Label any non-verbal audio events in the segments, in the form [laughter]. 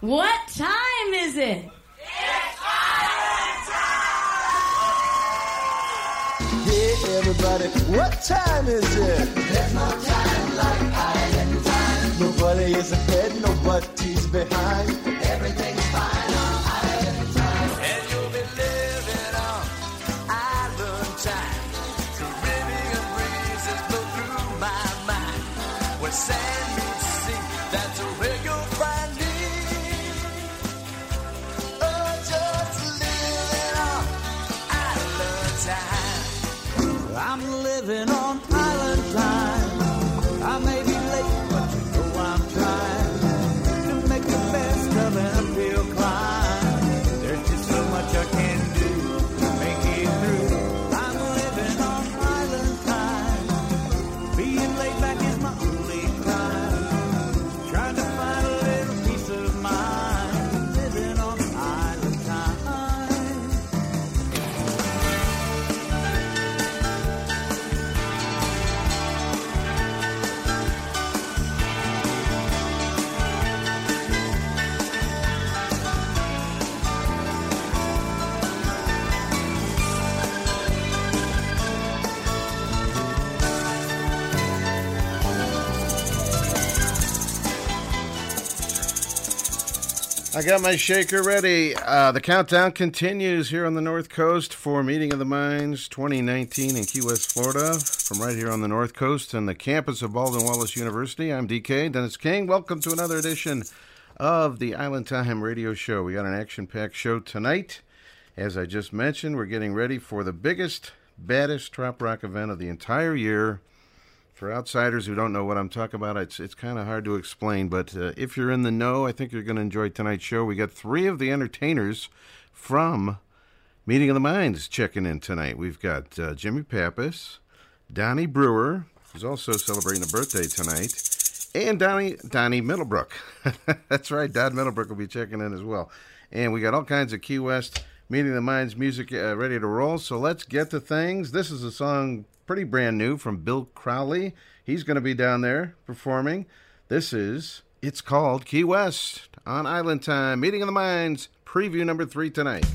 What time is it? It's Pilot Time! Hey everybody, what time is it? There's no time like island time. Nobody is ahead, nobody's behind. Everything's living on I got my shaker ready. Uh, the countdown continues here on the North Coast for Meeting of the Minds 2019 in Key West, Florida. From right here on the North Coast and the campus of Baldwin Wallace University, I'm DK Dennis King. Welcome to another edition of the Island Time Radio Show. We got an action-packed show tonight. As I just mentioned, we're getting ready for the biggest, baddest trop rock event of the entire year. For outsiders who don't know what I'm talking about, it's it's kind of hard to explain. But uh, if you're in the know, I think you're going to enjoy tonight's show. We got three of the entertainers from Meeting of the Minds checking in tonight. We've got uh, Jimmy Pappas, Donnie Brewer, who's also celebrating a birthday tonight, and Donnie Donnie Middlebrook. [laughs] That's right, Don Middlebrook will be checking in as well. And we got all kinds of Key West Meeting of the Minds music uh, ready to roll. So let's get to things. This is a song pretty brand new from Bill Crowley. He's going to be down there performing. This is it's called Key West on Island Time. Meeting of the Minds preview number three tonight.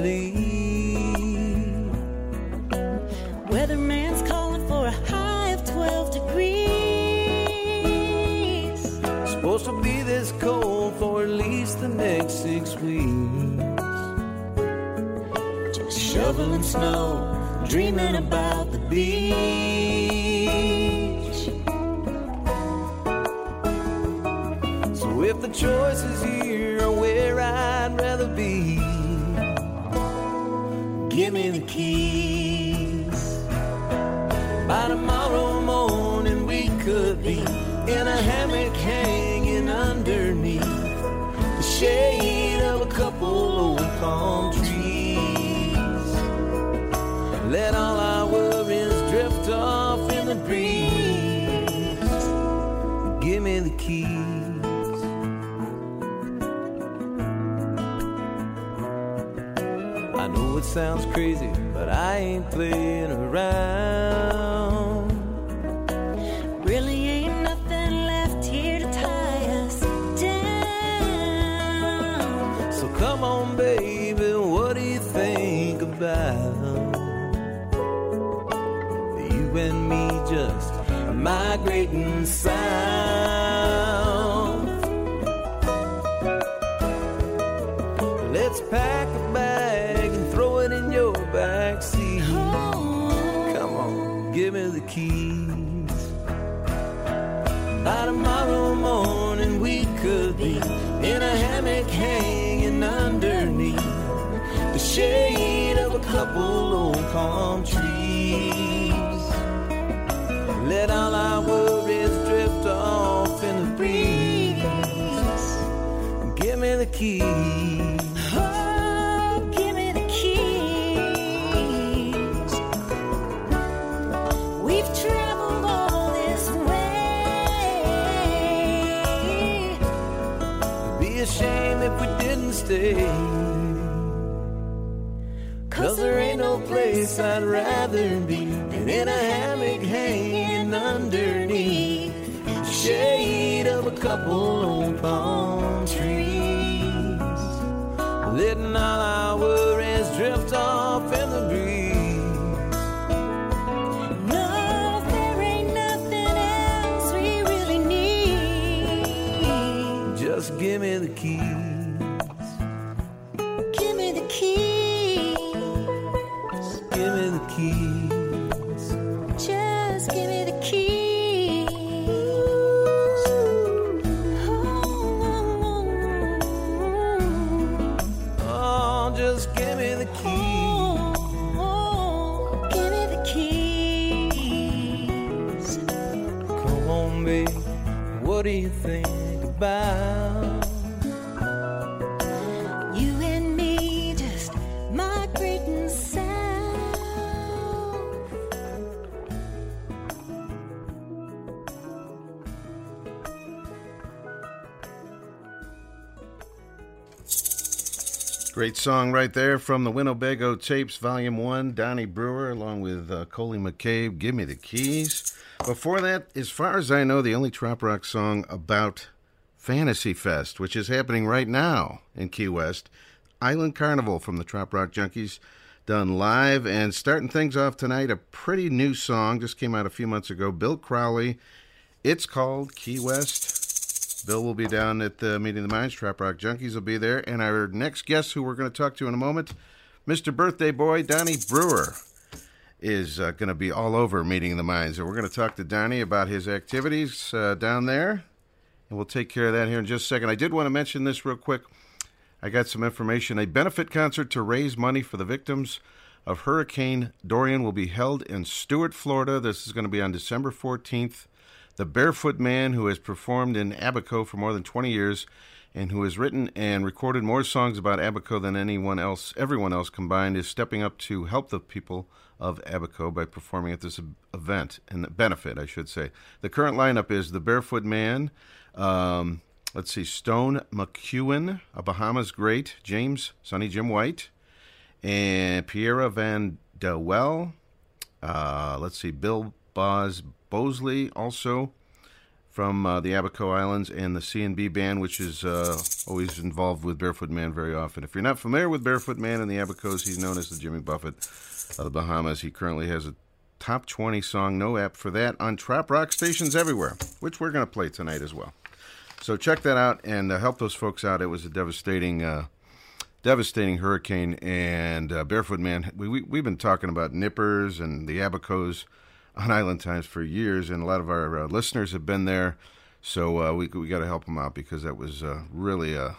Sleep. Migrating south? Let's pack a bag and throw it in your back seat. Come on, give me the keys. By tomorrow morning, we could be in a hammock hanging underneath the shade of a couple old palm trees. Let all our Keys. Oh, give me the keys. We've traveled all this way. Be a shame if we didn't stay. Cause there ain't no place I'd rather be than in a hammock hanging underneath the shade of a couple old palm Great song right there from the Winnebago Tapes, Volume 1. Donnie Brewer, along with uh, Coley McCabe, Give Me the Keys. Before that, as far as I know, the only trop rock song about Fantasy Fest, which is happening right now in Key West. Island Carnival from the Trop Rock Junkies, done live. And starting things off tonight, a pretty new song, just came out a few months ago. Bill Crowley. It's called Key West. Bill will be down at the Meeting of the Minds. Trop Rock Junkies will be there. And our next guest, who we're going to talk to in a moment, Mr. Birthday Boy, Donnie Brewer, is uh, going to be all over Meeting the Minds. And we're going to talk to Donnie about his activities uh, down there. And we'll take care of that here in just a second. I did want to mention this real quick. I got some information. A benefit concert to raise money for the victims of Hurricane Dorian will be held in Stuart, Florida. This is going to be on December 14th. The Barefoot Man, who has performed in Abaco for more than 20 years and who has written and recorded more songs about Abaco than anyone else, everyone else combined, is stepping up to help the people of Abaco by performing at this event and benefit, I should say. The current lineup is the Barefoot Man. Um, let's see, Stone McEwen, a Bahamas great, James Sonny Jim White, and Piera Van Dewell. Uh, let's see, Bill Boz Bosley also from uh, the Abaco Islands and the C&B band, which is uh, always involved with Barefoot Man very often. If you're not familiar with Barefoot Man and the Abacos, he's known as the Jimmy Buffett of the Bahamas. He currently has a top 20 song, no app for that, on Trop Rock stations everywhere, which we're going to play tonight as well. So check that out and uh, help those folks out. It was a devastating, uh, devastating hurricane. And uh, Barefoot Man, we, we we've been talking about nippers and the abacos on Island Times for years, and a lot of our uh, listeners have been there. So uh, we we got to help them out because that was uh, really a,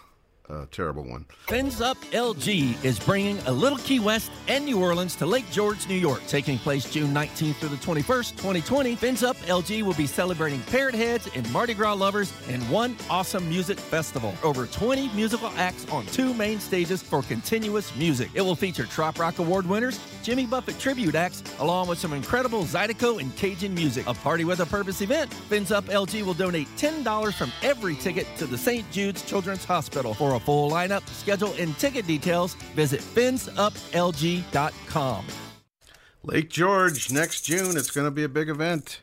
a terrible one. Fins Up LG is bringing a Little Key West and New Orleans to Lake George, New York. Taking place June 19th through the 21st, 2020, Fins Up LG will be celebrating parrot heads and Mardi Gras lovers in one awesome music festival. Over 20 musical acts on two main stages for continuous music. It will feature Trop Rock Award winners, Jimmy Buffett tribute acts, along with some incredible Zydeco and Cajun music. A party with a purpose event. Fins Up LG will donate $10 from every ticket to the St. Jude's Children's Hospital. For a full lineup, schedule, and ticket details, visit finsuplg.com. Lake George next June. It's going to be a big event.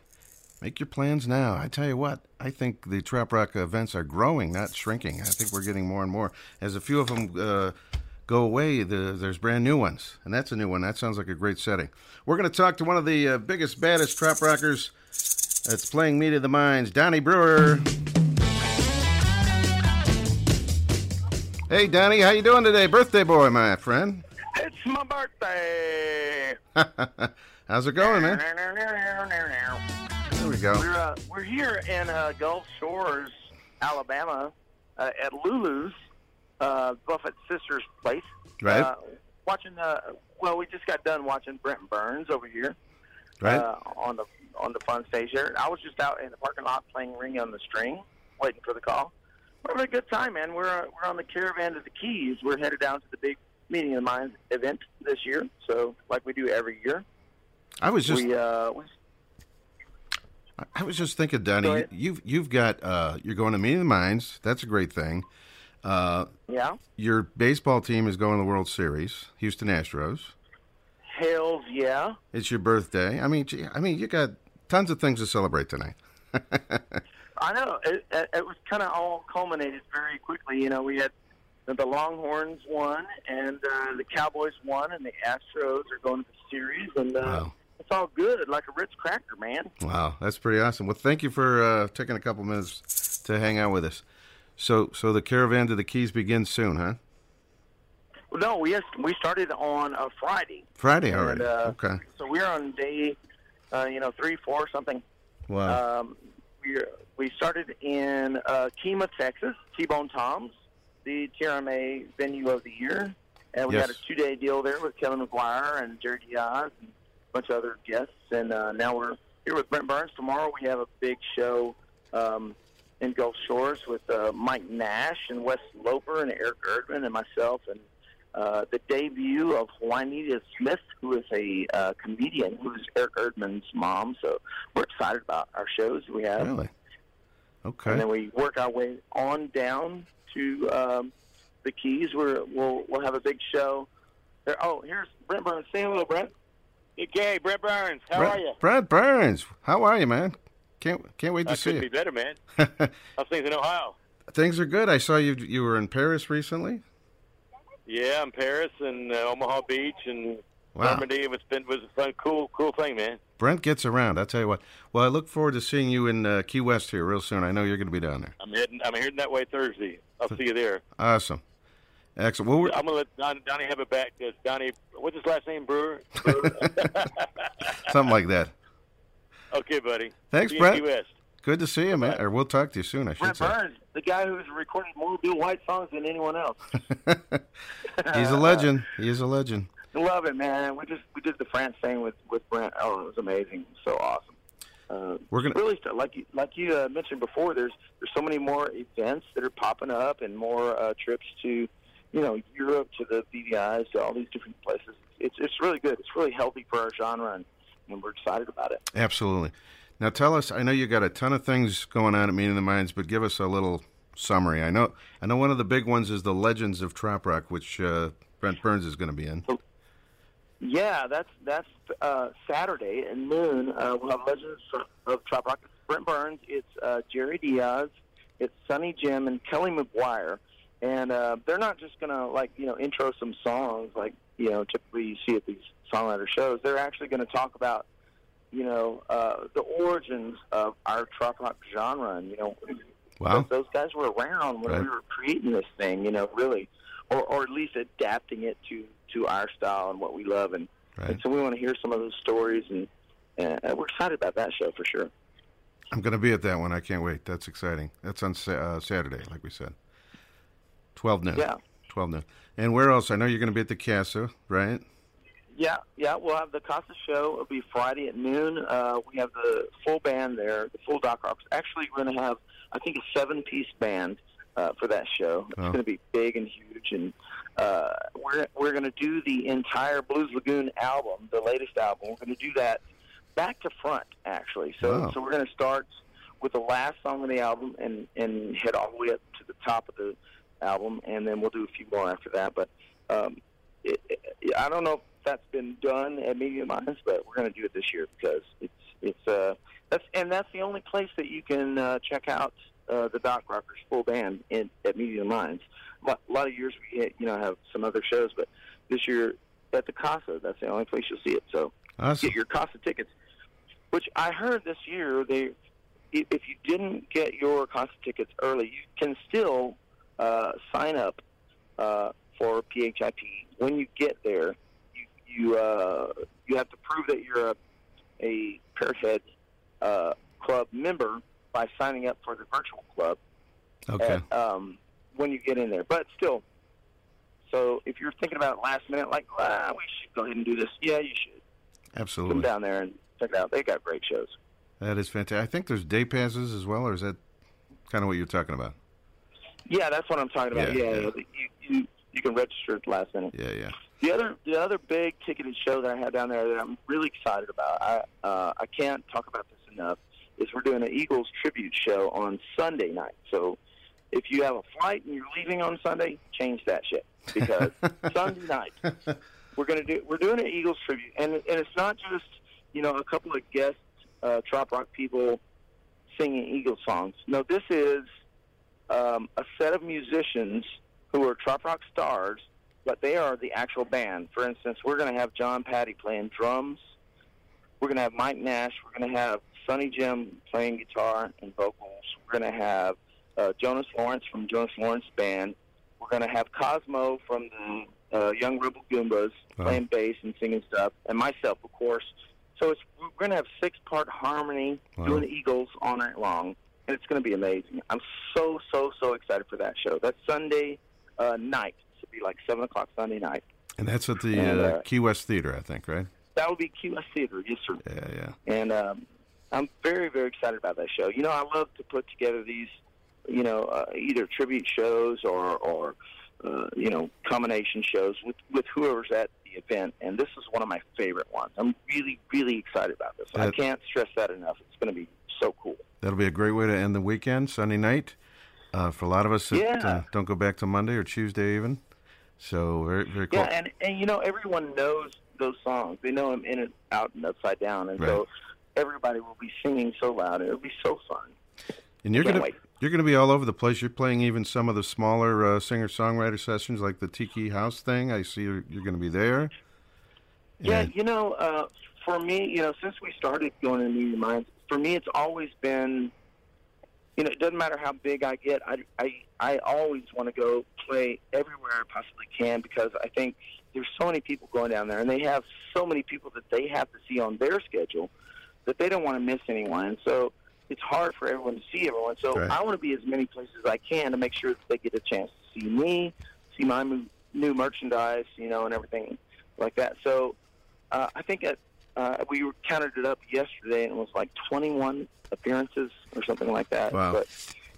Make your plans now. I tell you what, I think the Trop Rock events are growing, not shrinking. I think we're getting more and more. As a few of them uh, go away, the, there's brand new ones, and that's a new one. That sounds like a great setting. We're going to talk to one of the uh, biggest, baddest Trop Rockers that's playing Meet of the Minds, Donnie Brewer. Hey, Danny, how you doing today? Birthday boy, my friend. It's my birthday. [laughs] How's it going, man? There we go. We're uh, we're here in uh, Gulf Shores, Alabama, uh, at Lulu's, uh, Buffett Sisters place. Right. Uh, watching. Uh, well, we just got done watching Brent Burns over here. Right. Uh, on the on the fun stage there. I was just out in the parking lot playing Ring on the String, waiting for the call. We're having a good time, man. We're uh, we're on the caravan to the Keys. We're headed down to the big meeting of the minds event this year. So, like we do every year, I was just we uh, we I was just thinking, Donnie, you've you've got uh, you're going to Meeting of the Minds. That's a great thing. Uh, yeah. your baseball team is going to the World Series, Houston Astros. Hells yeah. It's your birthday. I mean, gee, I mean, you got tons of things to celebrate tonight. [laughs] I know. It, it, it was kind of all culminated very quickly. You know, we had the, Longhorns won, and uh, the Cowboys won, and the Astros are going to the series, and uh, Wow. it's all good, like a Ritz cracker, man. Wow, that's pretty awesome. Well, thank you for uh, taking a couple minutes to hang out with us. So, so the caravan to the Keys begins soon, huh? Well, no, we we started on a Friday, Friday already. And, uh, okay. so we're on day, uh, you know, three, four, something. Wow. Um, we we started in uh, Kemah, Texas, T-Bone Tom's, the TRMA venue of the year, and we Yes. had a two-day deal there with Kevin McGuire and Jerry Diaz and a bunch of other guests. And uh, now we're here with Brent Burns. Tomorrow we have a big show um, in Gulf Shores with uh, Mike Nash and Wes Loper and Eric Erdman and myself and uh, the debut of Juanita Smith, who is a uh, comedian who is Eric Erdman's mom. So we're excited about our shows we have. really? Okay. And then we work our way on down to um, the Keys. Where we'll we'll have a big show. There, oh, here's Brent Burns. Say hello, Brent. Okay, Brett Burns, how Brad, are you? Brad Burns, how are you, man? Can't can't wait to I see couldn't you. be better, man. [laughs] How's things in Ohio? Things are good. I saw you. You were in Paris recently. Yeah, I'm Paris and uh, Omaha Beach and Wow. Normandy. It was been was a fun, cool, cool thing, man. Brent gets around. I tell you what. Well, I look forward to seeing you in uh, Key West here real soon. I know you're going to be down there. I'm heading. I'm heading that way Thursday. I'll see you there. Awesome. Excellent. Well, we're, I'm gonna let Don, Donnie have it back. Does Donnie? What's his last name? Brewer. [laughs] something like that. [laughs] okay, buddy. Thanks, See you in Brett. Key West. Good to see you, man. Or we'll talk to you soon. I should Brent say. Burns, the guy who's recorded more Bill White songs than anyone else. [laughs] He's a legend. He is a legend. Love it, man. We just we did the France thing with with Brent. Oh, it was amazing. So awesome. uh, We're gonna- really like you like you uh, mentioned before. There's there's so many more events that are popping up and more uh, trips to, you know, Europe to the BVI's to all these different places. It's it's really good. It's really healthy for our genre, and, and we're excited about it. Absolutely. Now tell us. I know you got a ton of things going on at Meeting the Minds, but give us a little summary. I know. I know one of the big ones is the Legends of Trop Rock, which uh, Brent Burns is going to be in. Yeah, that's that's uh, Saturday at noon. Uh, we'll have Legends of Trop Rock. Brent Burns. It's uh, Jerry Diaz. It's Sonny Jim and Kelly McGuire. And uh, they're not just gonna like you know intro some songs like you know typically you see at these songwriter shows. They're actually going to talk about you know uh, the origins of our trop rock genre. And you know, Wow. those guys were around when Right. we were creating this thing. You know, really, or or at least adapting it to to our style and what we love. And, Right. and so we want to hear some of those stories, and, and we're excited about that show for sure. I'm going to be at that one. I can't wait. That's exciting. That's on uh, Saturday, like we said. 12 noon. Yeah. 12 noon. And where else? I know you're going to be at the Casa, right? Yeah, yeah. We'll have the Casa show. It'll be Friday at noon. Uh, we have the full band there, the full Doc Rocks. Actually, we're going to have, I think, a seven-piece band uh, for that show. It's Oh. going to be big and huge, and uh, we're we're going to do the entire Blues Lagoon album, the latest album. We're going to do that back to front, actually. So, Wow. so we're going to start with the last song of the album and and head all the way up to the top of the album, and then we'll do a few more after that. But um, it, it, I don't know that's been done at Media Minds, but we're going to do it this year because it's it's uh that's and that's the only place that you can uh, check out uh, the Doc Rockers full band in at Media Minds. A lot, of years we you know have some other shows, but this year at the Casa, that's the only place you'll see it. So Awesome. get your Casa tickets. Which I heard this year they if you didn't get your Casa tickets early, you can still uh, sign up uh, for PHIP. When you get there, you uh, you have to prove that you're a, a Parrot uh, Club member by signing up for the virtual club Okay. at, um, when you get in there. But still, so if you're thinking about it last minute, like, ah, we should go ahead and do this, yeah, you should. Absolutely. Come down there and check it out. They got great shows. That is fantastic. I think there's day passes as well, or is that kind of what you're talking about? Yeah, that's what I'm talking about. Yeah, Yeah, yeah. You, you you can register at the last minute. Yeah, yeah. The other the other big ticketed show that I had down there that I'm really excited about. I uh, I can't talk about this enough. Is we're doing an Eagles tribute show on Sunday night. So if you have a flight and you're leaving on Sunday, change that shit because [laughs] Sunday night we're gonna do we're doing an Eagles tribute, and and it's not just you know a couple of guest uh, trop rock people singing Eagles songs. No, this is um, a set of musicians who are trop rock stars, but they are the actual band. For instance, we're going to have John Patty playing drums. We're going to have Mike Nash. We're going to have Sonny Jim playing guitar and vocals. We're going to have uh, Jonas Lawrence from Jonas Lawrence Band. We're going to have Cosmo from the uh, Young Rebel Goombas Wow. playing bass and singing stuff, and myself, of course. So it's we're going to have six-part harmony Wow. doing the Eagles all night long, and it's going to be amazing. I'm so so so excited for that show. That's Sunday uh, night. It'll be like seven o'clock Sunday night. And that's at the And, uh, uh, Key West Theater, I think, right? That would be Key West Theater, yes sir. Yeah, yeah. And um, I'm very very excited about that show. You know, I love to put together these, you know, uh, either tribute shows or or uh, you know combination shows with with whoever's at the event. And this is one of my favorite ones. I'm really really excited about this. I can't stress that enough. It's going to be so cool. That'll be a great way to end the weekend, Sunday night. Uh, for a lot of us that Yeah. uh, don't go back to Monday or Tuesday even. So very, very cool. Yeah, and and you know everyone knows those songs. They know them in and out and upside down, and so everybody will be singing so loud. It'll be so fun. And you're Can't gonna wait. you're gonna be all over the place. You're playing even some of the smaller uh, singer songwriter sessions, like the Tiki House thing. I see you're, you're gonna be there. Yeah, And- you know, uh, for me, you know, since we started going to Media Minds, for me, it's always been, you know, it doesn't matter how big I get. I I I always want to go play everywhere I possibly can because I think there's so many people going down there, and they have so many people that they have to see on their schedule that they don't want to miss anyone. And so it's hard for everyone to see everyone. So Right. I want to be as many places as I can to make sure that they get a chance to see me, see my new merchandise, you know, and everything like that. So uh, I think at Uh, we counted it up yesterday, and it was like 21 appearances or something like that. Wow. But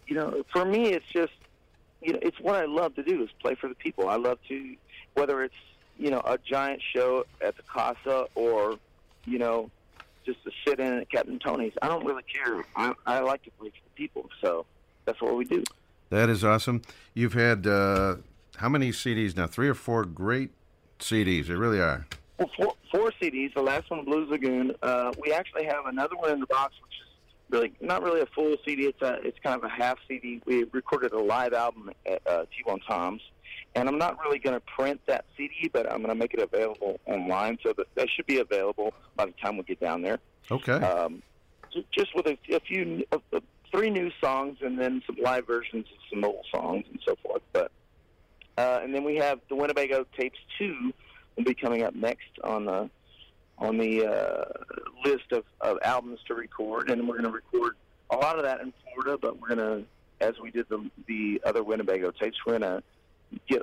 you know, for me, it's just you know, it's what I love to do is play for the people. I love to, whether it's you know a giant show at the Casa or you know just to sit in at Captain Tony's. I don't really care. I, I like to play for the people, so that's what we do. That is awesome. You've had uh, how many CDs now? Three or four great CDs. They really are. Well, four, four CDs. The last one, Blues Lagoon. Uh, we actually have another one in the box, which is really not really a full CD. It's a it's kind of a half CD. We recorded a live album at uh, T-Bone Tom's, and I'm not really going to print that CD, but I'm going to make it available online, so that that should be available by the time we get down there. Okay. Um, just with a, a few, uh, uh, three new songs, and then some live versions of some old songs and so forth. But uh, and then we have the Winnebago tapes two will be coming up next on the on the uh, list of, of albums to record, and we're going to record a lot of that in Florida. But we're going to, as we did the the other Winnebago tapes, we're going to get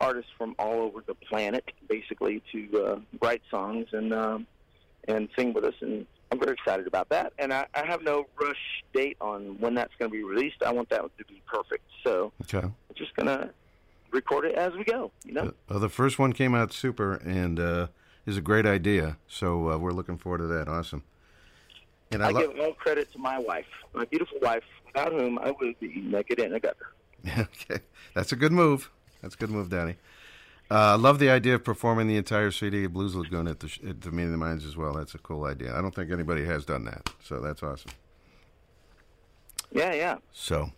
artists from all over the planet, basically, to uh, write songs and um, and sing with us. And I'm very excited about that. And I, I have no rush date on when that's going to be released. I want that to be perfect. So Okay. I'm just going to record it as we go. You know. Well, the first one came out super and uh, is a great idea. So uh, we're looking forward to that. Awesome. And I, I lo- give all credit to my wife, my beautiful wife, without whom I would be naked in a gutter. okay, that's a good move. That's a good move, Danny. Uh, I love the idea of performing the entire CD of Blues Lagoon at the at the Meeting of the Minds as well. That's a cool idea. I don't think anybody has done that, so that's awesome. Yeah, yeah. So,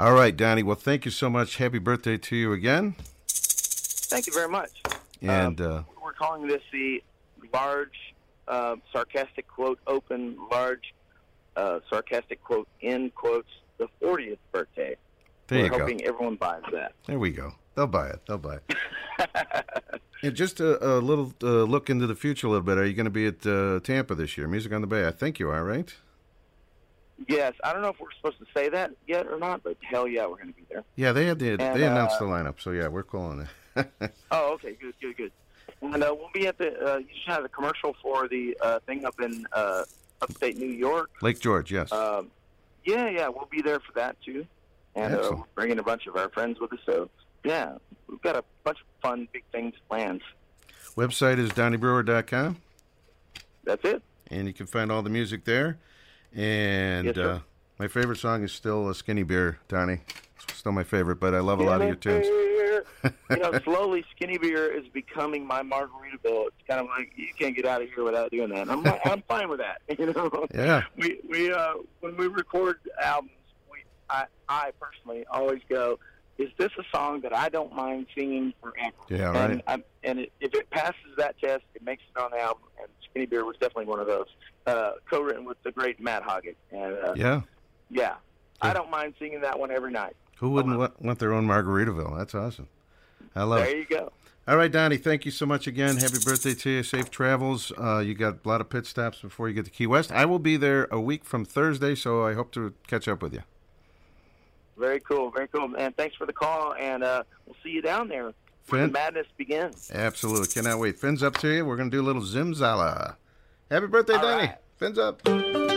all right, Donnie. Well, thank you so much. Happy birthday to you again. Thank you very much. And uh, We're calling this the large, uh, sarcastic quote open, large, uh, sarcastic quote end quotes, the 40th birthday. there We're you go. hoping everyone buys that. There we go. They'll buy it. They'll buy it. [laughs] and just a, a little uh, look into the future a little bit. Are you going to be at uh, Tampa this year? Music on the Bay. I think you are, right? Yes, I don't know if we're supposed to say that yet or not, but hell yeah, we're going to be there. Yeah, they had the, And, they announced uh, the lineup. So yeah, we're calling it. [laughs] Oh, okay, good, good, good. And uh, we'll be at the. Uh, you should have the commercial for the uh, thing up in uh, upstate New York. Lake George. Yes. Um, yeah, yeah, we'll be there for that too, and uh, we're bringing a bunch of our friends with us. So yeah, we've got a bunch of fun, big things planned. Website is DonnieBrewer.com, That's it. and you can find all the music there. And Yes, uh, my favorite song is still a Skinny Beer, Donnie. It's still my favorite, but I love a lot of your tunes. Beer. you know, [laughs] slowly, skinny beer is becoming my Margaritaville. It's kind of like you can't get out of here without doing that. I'm I'm fine with that. [laughs] You know. Yeah. We we uh when we record albums, we I I personally always go. Is this a song that I don't mind singing forever? Yeah, And, right. I'm, and it, if it passes that test, it makes it on the album. And Skinny Beer was definitely one of those. Uh, co-written with the great Matt Hoggett. And uh, Yeah. yeah, I don't mind singing that one every night. Who wouldn't want, want their own Margaritaville? That's awesome. I love There it. you go. All right, Donnie, thank you so much again. Happy birthday to you. Safe travels. Uh, you got a lot of pit stops before you get to Key West. I will be there a week from Thursday, so I hope to catch up with you. Very cool, very cool, man. Thanks for the call, and uh, we'll see you down there Finn? the madness begins. Absolutely. Cannot wait. Fins up to you. We're going to do a little Zimzala. Happy birthday, All Donnie. right. Fins up.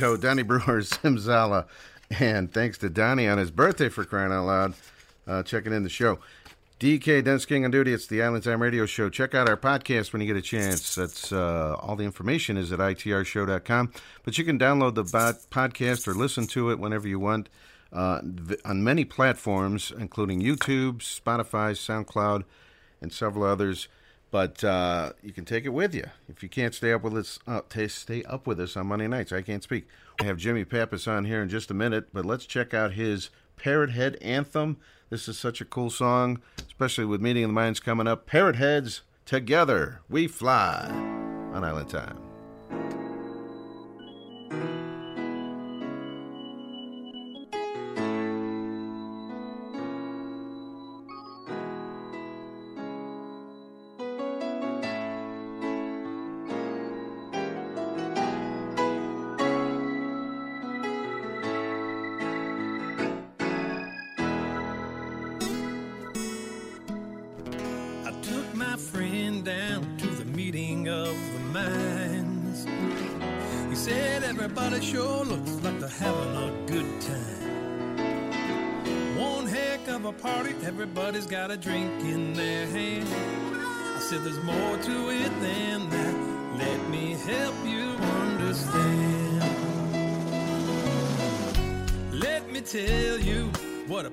Donnie Brewer, [laughs] Simzala. And thanks to Donnie on his birthday for crying out loud, uh, checking in the show. DK, Dennis King on duty. It's the Island Time Radio Show. Check out our podcast when you get a chance. That's uh, all the information is at itrshow.com. But you can download the podcast or listen to it whenever you want uh, on many platforms, including YouTube, Spotify, SoundCloud, and several others. But uh, you can take it with you if you can't stay up with us. Uh, t- stay up with us on Monday nights. I can't speak. We have Jimmy Pappas on here in just a minute, but let's check out his Parrot Head anthem. This is such a cool song, especially with Meeting of the Minds coming up. Parrot Heads together, we fly on Island Time. Got a drink in their hand. I said there's more to it than that. Let me help you understand. Let me tell you what a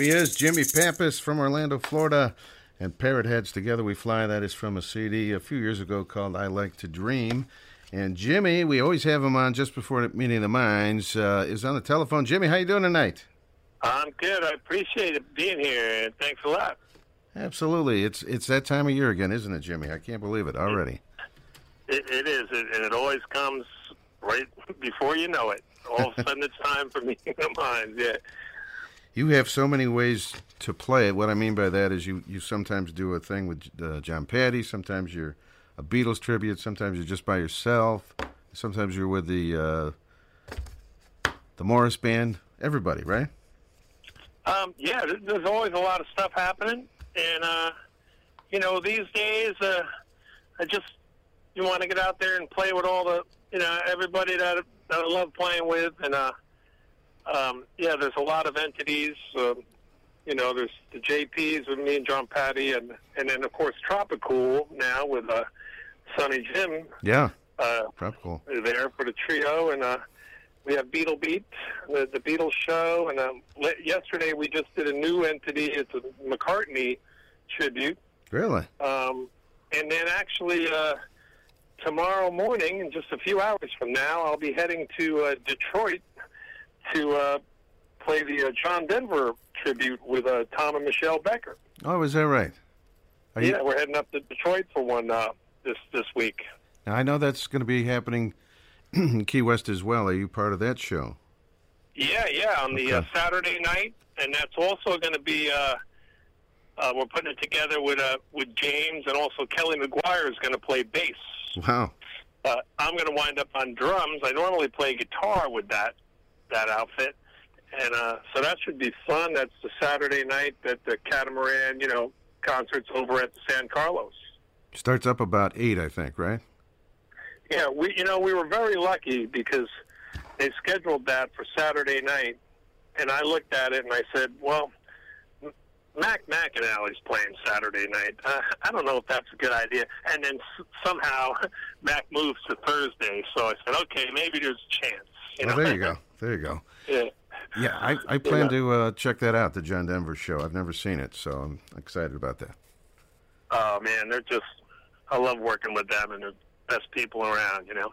he is, Jimmy Pappas from Orlando, Florida. And Parrot Heads Together We Fly, that is from a CD a few years ago called I Like to Dream. And Jimmy, we always have him on just before the meeting of the minds, uh, is on the telephone. Jimmy, how you doing tonight? I'm good. I appreciate it being here, and thanks a lot. Absolutely. It's it's that time of year again, isn't it, Jimmy? I can't believe it already. It, it is, it, and it always comes right [laughs] before you know it. All of a sudden, it's time for meeting the minds. Yeah. You have so many ways to play it. What I mean by that is you, you sometimes do a thing with uh, John Patty, sometimes you're a Beatles tribute, sometimes you're just by yourself, sometimes you're with the uh, the Morris Band. Everybody, right? Um, yeah, there's always a lot of stuff happening, and uh, you know, these days, uh, I just you want to get out there and play with all the you know everybody that that I love playing with, and uh, um, yeah, there's a lot of entities. Um, you know, there's the JPs with me and John Patty, and and then of course Tropicool now with uh, Sonny Jim Yeah. uh, Tropical. there for the trio, and uh, we have Beetle Beat, the, the Beatles show, and um, yesterday we just did a new entity. It's a McCartney tribute, Really? um, and then actually uh, tomorrow morning, in just a few hours from now, I'll be heading to uh, Detroit to uh, play the uh, John Denver tribute with uh, Tom and Michelle Becker. Oh, is that right? Are you- yeah, we're heading up to Detroit for one uh, this this week. Now, I know that's going to be happening in [clears throat] Key West as well. Are you part of that show? Yeah, yeah, on the uh, Saturday night, and that's also going to be. Uh, uh, we're putting it together with uh, with James, and also Kelly McGuire is going to play bass. Wow. Uh, I'm going to wind up on drums. I normally play guitar with that that outfit, and uh, so that should be fun. That's the Saturday night that the Catamaran, you know, concerts over at the San Carlos. Starts up about 8, I think, right? Yeah, we you know we were very lucky because they scheduled that for Saturday night, and I looked at it and I said, well. Mac McAnally's playing Saturday night. Uh, I don't know if that's a good idea. And then s- somehow [laughs] Mac moves to Thursday, so I said, okay, maybe there's a chance. You well, know? there you go. [laughs] There you go. yeah. Yeah, I, I plan to uh, check that out, the John Denver show. I've never seen it, so I'm excited about that. Oh man, they're just. I love working with them, and they're the best people around. You know.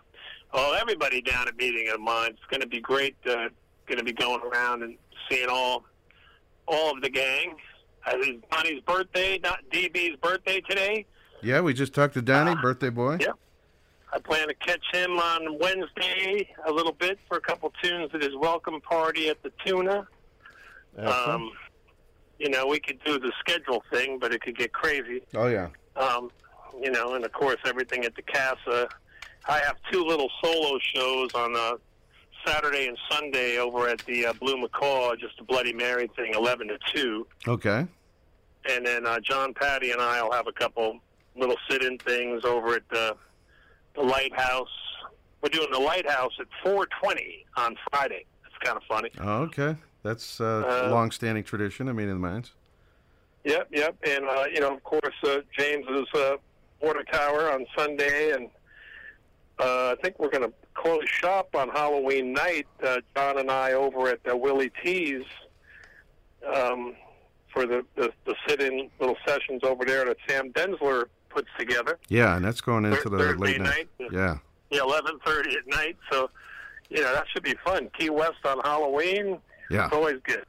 Well, everybody down at Meeting of mine. It's going to be great. Uh, going to be going around and seeing all, all of the gang. Uh, it's Bonnie's birthday, not DB's birthday today. Yeah, we just talked to Donnie, birthday boy. Yeah. I plan to catch him on Wednesday a little bit for a couple tunes at his welcome party at the Tuna. Excellent. Um, you know, we could do the schedule thing, but it could get crazy. oh, yeah. Um, you know, and of course everything at the Casa. I have two little solo shows on uh, Saturday and Sunday over at the uh, Blue Macaw, just a Bloody Mary thing, eleven to two, Okay. and then uh, John Patty and I will have a couple little sit-in things over at the the Lighthouse. We're doing the Lighthouse at four twenty on Friday. It's kind of funny. Oh, okay. That's uh, Uh, long-standing tradition, I mean, in the mines. Yep, yep, and uh, you know, of course, uh, James's uh, Water Tower on Sunday, and uh, I think we're going to close shop on Halloween night. Uh, John and I over at uh, Willie T's um, for the, the the sit-in little sessions over there that Sam Densler puts together. Yeah, and that's going into the Thursday late night. night. Yeah. Yeah, eleven thirty at night. So, you know, that should be fun. Key West on Halloween. Yeah. It's always good.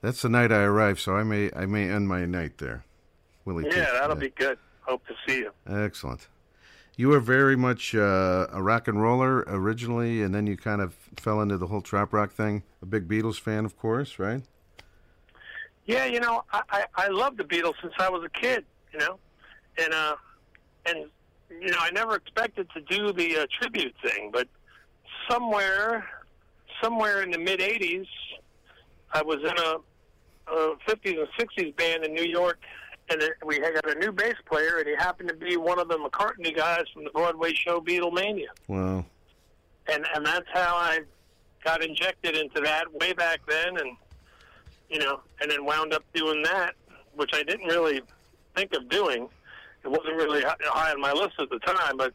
That's the night I arrive, so I may I may end my night there. Willie Yeah, that'll be good. Hope to see you. Excellent. You were very much uh, a rock and roller originally, and then you kind of fell into the whole trop rock thing. A big Beatles fan, of course, right? Yeah, you know, I, I I love the Beatles since I was a kid. You know, and uh, and you know, I never expected to do the uh, tribute thing, but somewhere, somewhere in the mid '80s, I was in a, a '50s and '60s band in New York, and it, we had got a new bass player, and he happened to be one of the McCartney guys from the Broadway show Beatlemania, Well, and and that's how I got injected into that way back then, and you know, and then wound up doing that, which I didn't really think of doing. It wasn't really high on my list at the time, but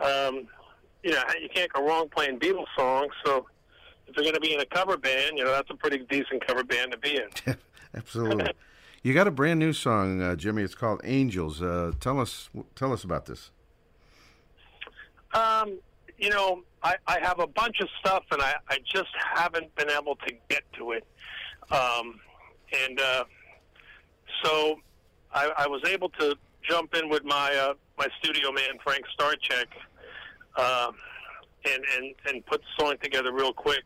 um, you know, you can't go wrong playing Beatles songs. So if you're going to be in a cover band, you know, that's a pretty decent cover band to be in. [laughs] absolutely. You got a brand new song, uh, Jimmy. It's called Angels. Uh, tell us, tell us about this. Um, you know, I, I have a bunch of stuff, and I, I just haven't been able to get to it. Um, and uh, so I, I was able to jump in with my uh, my studio man Frank Starcheck, um, and and and put the song together real quick.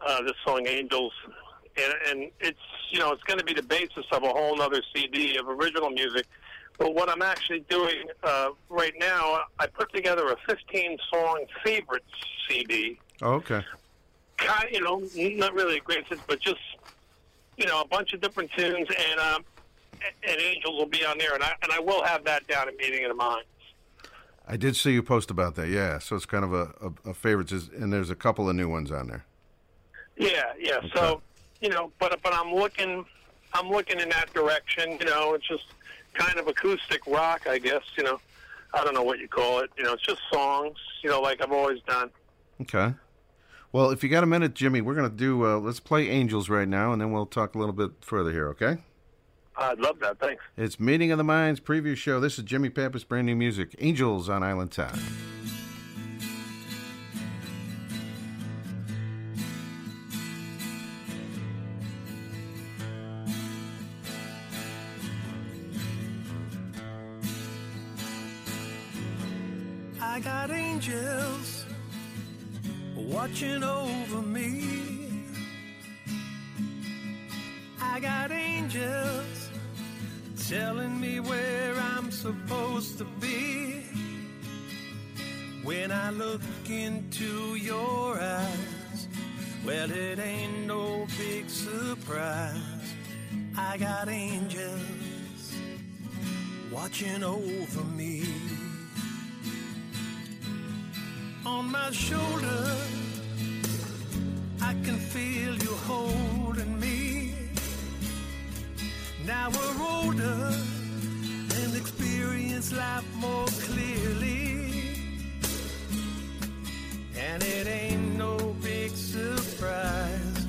Uh, this song Angels, and and it's you know it's going to be the basis of a whole other CD of original music. But what I'm actually doing uh, right now, I put together a 15 song favorites CD. Oh, okay. Kind, you know, not really a great sense, but just you know a bunch of different tunes, and um, and Angels will be on there, and I and I will have that down at Meeting of the Mind. I did see you post about that. Yeah, so it's kind of a, a, a favorites, and there's a couple of new ones on there. Yeah, yeah. So, you know, but but I'm looking, I'm looking in that direction. You know, it's just kind of acoustic rock, I guess. You know, I don't know what you call it. You know, it's just songs. You know, like I've always done. Okay. Well, if you got a minute, Jimmy, we're gonna do. Uh, let's play Angels right now, and then we'll talk a little bit further here. Okay. I'd love that. Thanks. It's Meeting of the Minds preview show. This is Jimmy Pappas, brand new music, Angels on Island Time. I got angels watching over me. I got angels telling me where I'm supposed to be. When I look into your eyes, well, it ain't no big surprise. I got angels watching over me on my shoulder. I can feel you holding me. Now we're older and experience life more clearly. And it ain't no big surprise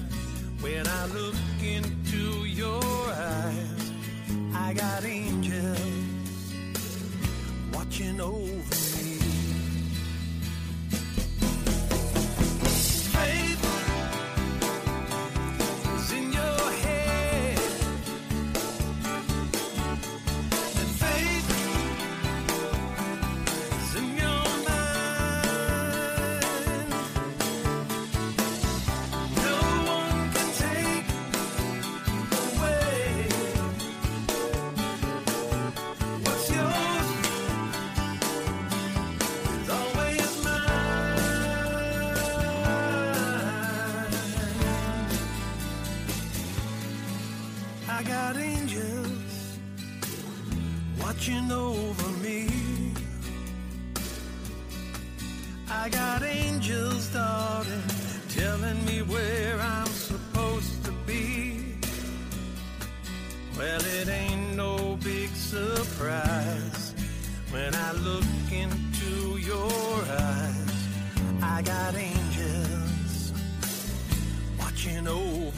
when I look into your eyes. I got angels watching over me. Watching over me. I got angels, darling, telling me where I'm supposed to be. Well, it ain't no big surprise when I look into your eyes. I got angels watching over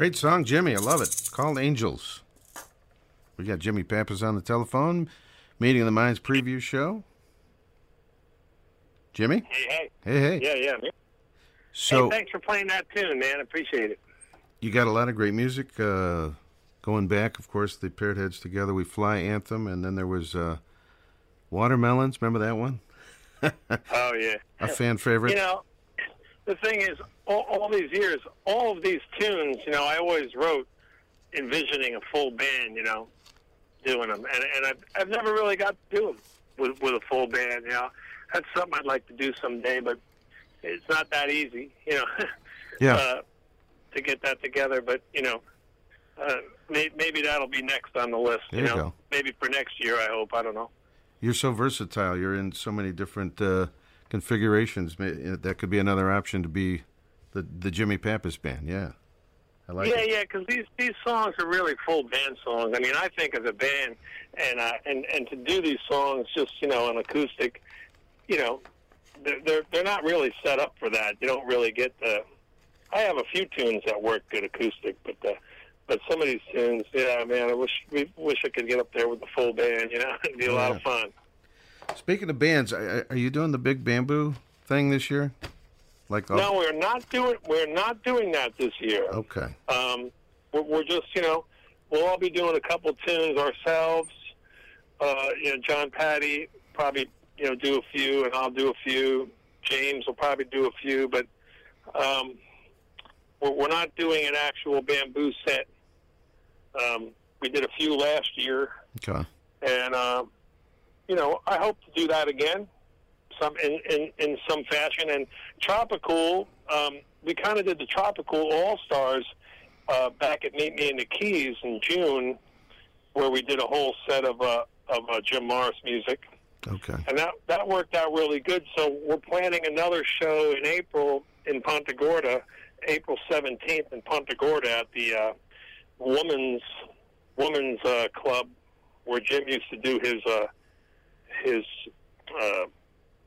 Great song, Jimmy. I love it. It's called Angels. We got Jimmy Pappas on the telephone. Meeting of the Minds preview show. Jimmy? Hey, hey. Hey, hey. Yeah, yeah. man. So hey, thanks for playing that tune, man. Appreciate it. you got a lot of great music uh, going back. Of course, the Parrot Heads Together We Fly anthem, and then there was uh, Watermelons. Remember that one? [laughs] Oh yeah. A fan favorite. You know, the thing is, all, all these years, all of these tunes, you know, I always wrote envisioning a full band, you know, doing them, and and I've, I've never really got to do them with with a full band. You know, that's something I'd like to do someday, but it's not that easy, you know. [laughs] Yeah. Uh, to get that together, but you know, uh, may, maybe that'll be next on the list. There you you know, go. maybe for next year. I hope. I don't know. You're so versatile. You're in so many different uh, configurations. That could be another option to be the the Jimmy Pappas band. Yeah, I like yeah, it. yeah, because these these songs are really full band songs. I mean, I think as a band, and uh, and and to do these songs just you know an acoustic, you know, they're they're, they're not really set up for that. You don't really get the. I have a few tunes that work good acoustic, but uh, but some of these tunes, yeah, man, I wish we wish I could get up there with the full band. You know, [laughs] it'd be a lot of fun. Speaking of bands, are you doing the big bamboo thing this year? Like, all- No, we're not doing we're not doing that this year. okay, Um, we're, we're just, you know, we'll all be doing a couple tunes ourselves. Uh, you know, John Patty probably, you know, do a few, and I'll do a few. James will probably do a few, but um, we're, we're not doing an actual bamboo set. Um, we did a few last year, okay, and um, you know, I hope to do that again, some in in, in some fashion. And tropical, um, we kind of did the tropical All Stars uh, back at Meet Me in the Keys in June, where we did a whole set of uh, of uh, Jim Morris music, okay, and that that worked out really good. So we're planning another show in April in Punta Gorda, April seventeenth in Punta Gorda at the uh, woman's woman's uh, club where Jim used to do his uh, his uh,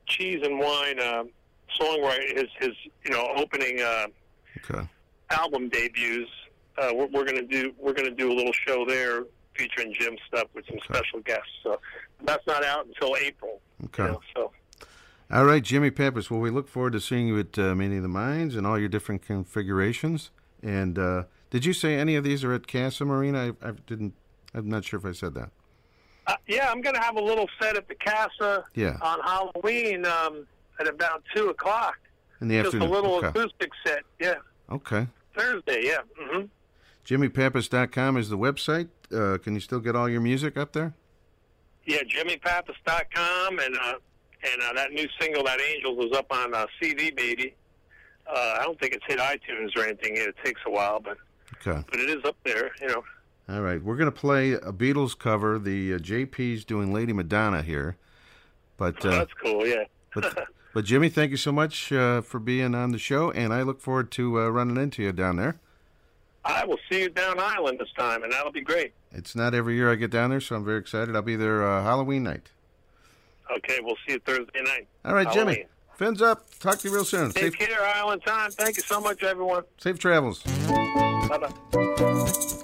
cheese and wine uh, songwriting, his his you know opening uh, okay. album debuts. Uh, we're, we're gonna do we're gonna do a little show there featuring Jim stuff with some special guests. So that's not out until April. Okay. You know, so All right, Jimmy Pappas. Well, we look forward to seeing you at uh, Meeting of the Minds and all your different configurations. And uh, did you say any of these are at Casa Marina? I, I didn't. I'm not sure if I said that. Uh, yeah, I'm gonna have a little set at the Casa Yeah. on Halloween um, at about two o'clock. In the Just afternoon. a little okay. acoustic set. Yeah, okay. Thursday. Yeah. Mm-hmm. JimmyPappas.com is the website. Uh, can you still get all your music up there? Yeah, JimmyPappas.com, and uh, and uh, that new single, that Angels, is up on uh, CD Baby. Uh, I don't think it's hit iTunes or anything yet. It takes a while, but Okay. but it is up there. You know. All right. We're going to play a Beatles cover. The uh, JP's doing Lady Madonna here. But, uh, that's cool. Yeah. but, [laughs] but Jimmy, thank you so much uh, for being on the show. And I look forward to uh, running into you down there. I will see you down Island this time, and that'll be great. It's not every year I get down there, so I'm very excited. I'll be there uh, Halloween night. Okay, we'll see you Thursday night. All right, Jimmy. Fins up. Talk to you real soon. Take Safe, care, Island time. Thank you so much, everyone. safe travels. Bye bye.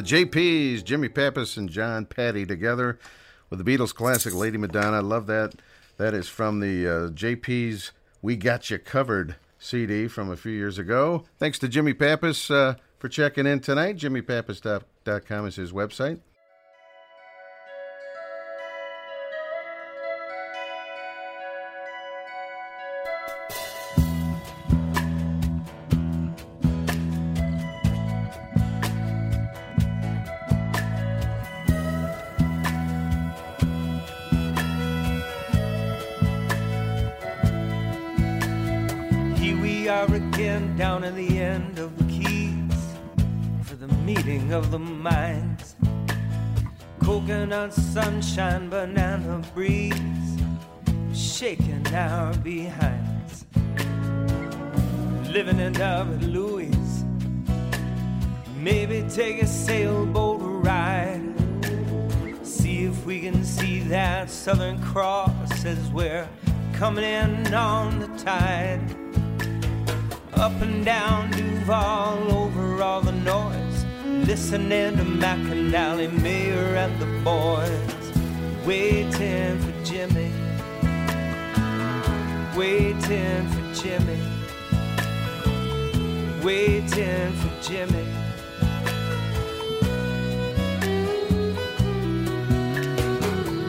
The JPs, Jimmy Pappas and John Patty together with the Beatles classic Lady Madonna. I love that. That is from the uh, JPs We Got You Covered CD from a few years ago. Thanks to Jimmy Pappas uh, for checking in tonight. JimmyPappas.com is his website. Of the minds. Coconut sunshine, banana breeze, shaking our behinds. Living in at Louis, maybe take a sailboat ride. See if we can see that Southern Cross as we're coming in on the tide. Up and down Duval over all the noise. Listening to McAnally, Mayer and the boys. Waiting for Jimmy. Waiting for Jimmy. Waiting for Jimmy.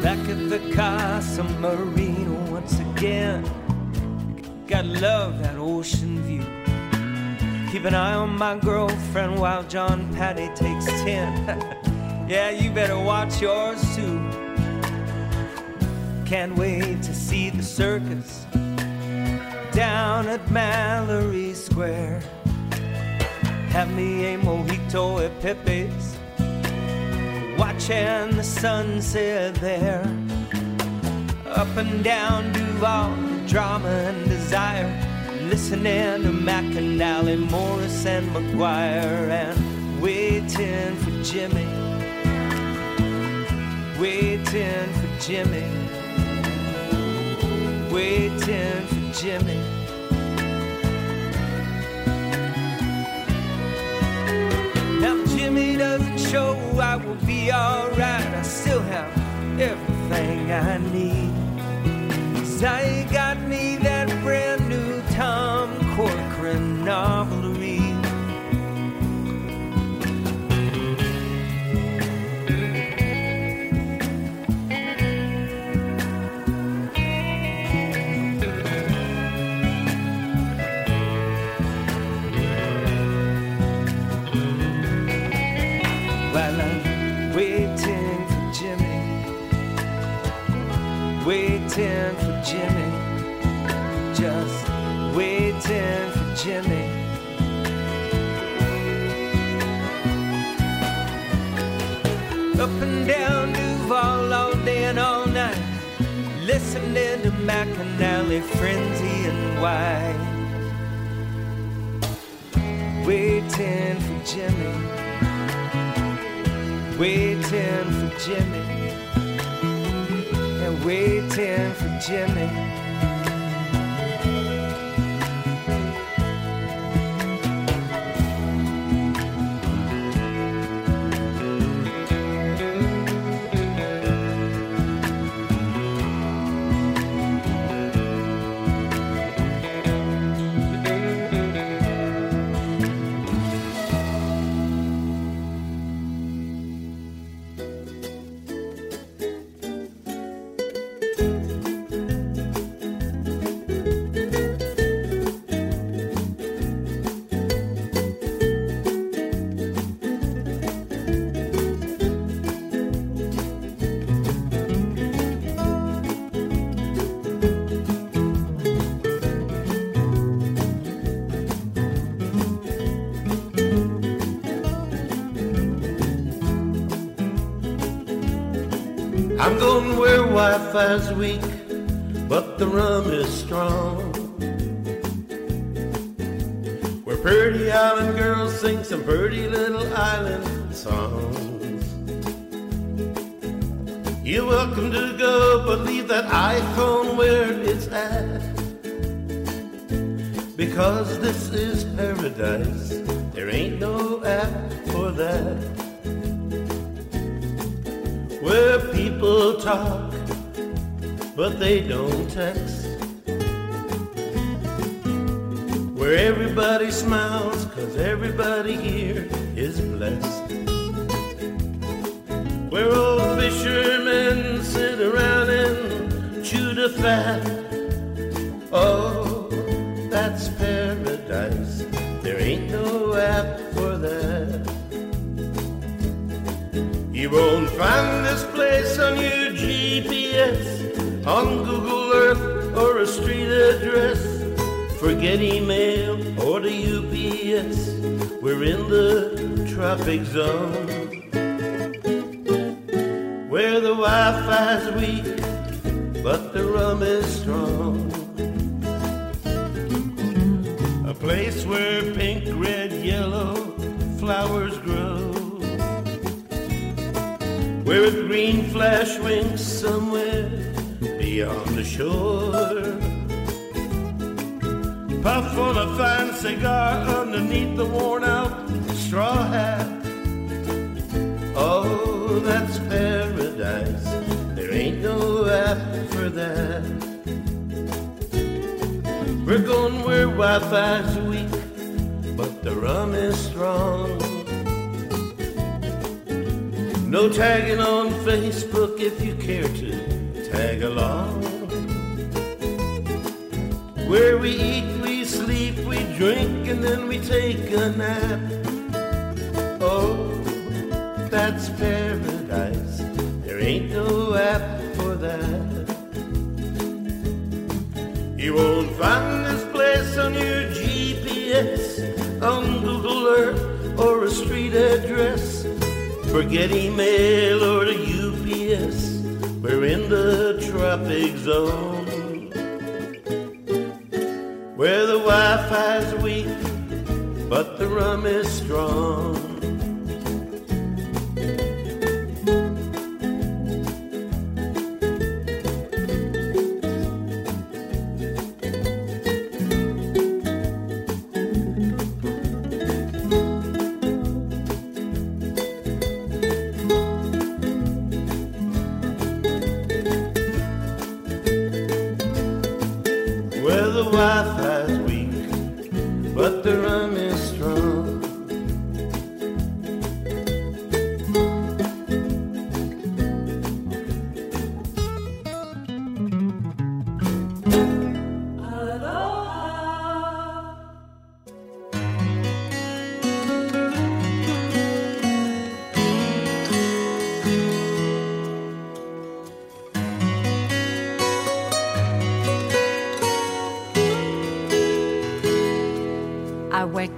Back at the Casa Marina once again. Gotta love that ocean view. Keep an eye on my girlfriend while John Patty takes ten. [laughs] yeah, you better watch yours too. Can't wait to see the circus down at Mallory Square. Have me a mojito at Pepe's, watching the sunset there. Up and down do Duval, drama and desire. Listening to McAnally, Morris, and McGuire, and waiting for Jimmy. Waiting for Jimmy. Waiting for Jimmy. Now, Jimmy doesn't show, I will be alright. I still have everything I need. Zay got me that new Tom Corcoran novel. While I'm waiting for Jimmy waiting waiting for Jimmy. Up and down Duval all day and all night, listening to McAnally, frenzy and wine. Waiting for Jimmy, waiting for Jimmy and waiting for Jimmy. guy's weak, but the rum is strong. Where pretty island girls sing some pretty puff on a fine cigar underneath the worn out straw hat. Oh, that's paradise. There ain't no app for that. We're going where Wi Fi's weak, but the rum is strong. No tagging on Facebook if you care to tag along. Where we eat drink and then we take a nap. Oh, that's paradise. There ain't no app for that. You won't find this place on your GPS, on Google Earth, or a street address. Forget email or the UPS. We're in the tropic zone. strong.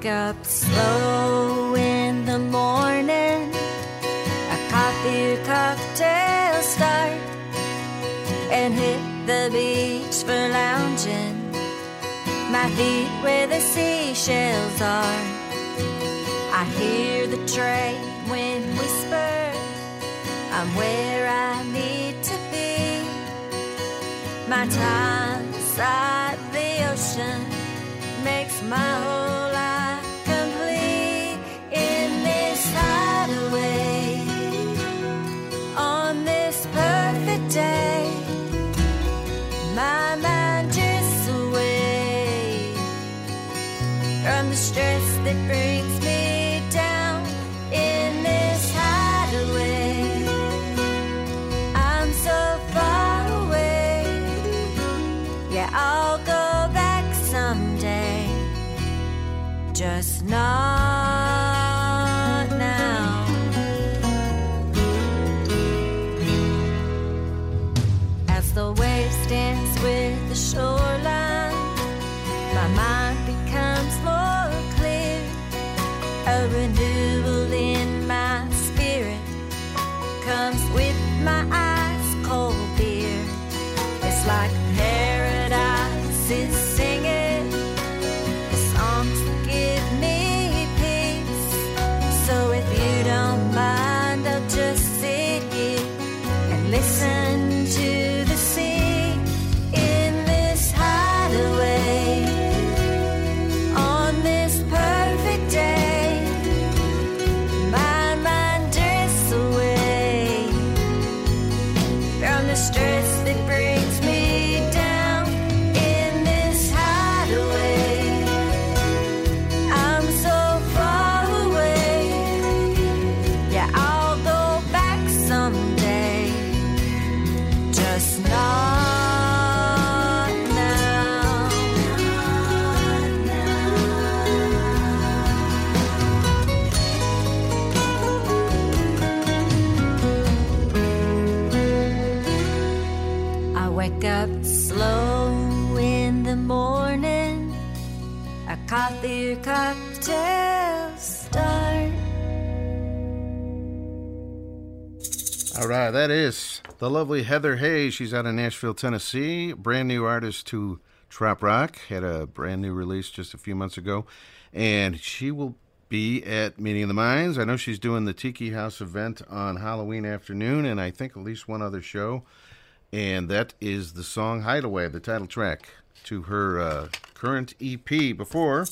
up the lovely Heather Hayes. She's out of Nashville, Tennessee. Brand new artist to Trop Rock. Had a brand new release just a few months ago. And she will be at Meeting of the Minds. I know she's doing the Tiki House event on Halloween afternoon, and I think at least one other show. And that is the song Hideaway, the title track to her uh, current EP. Before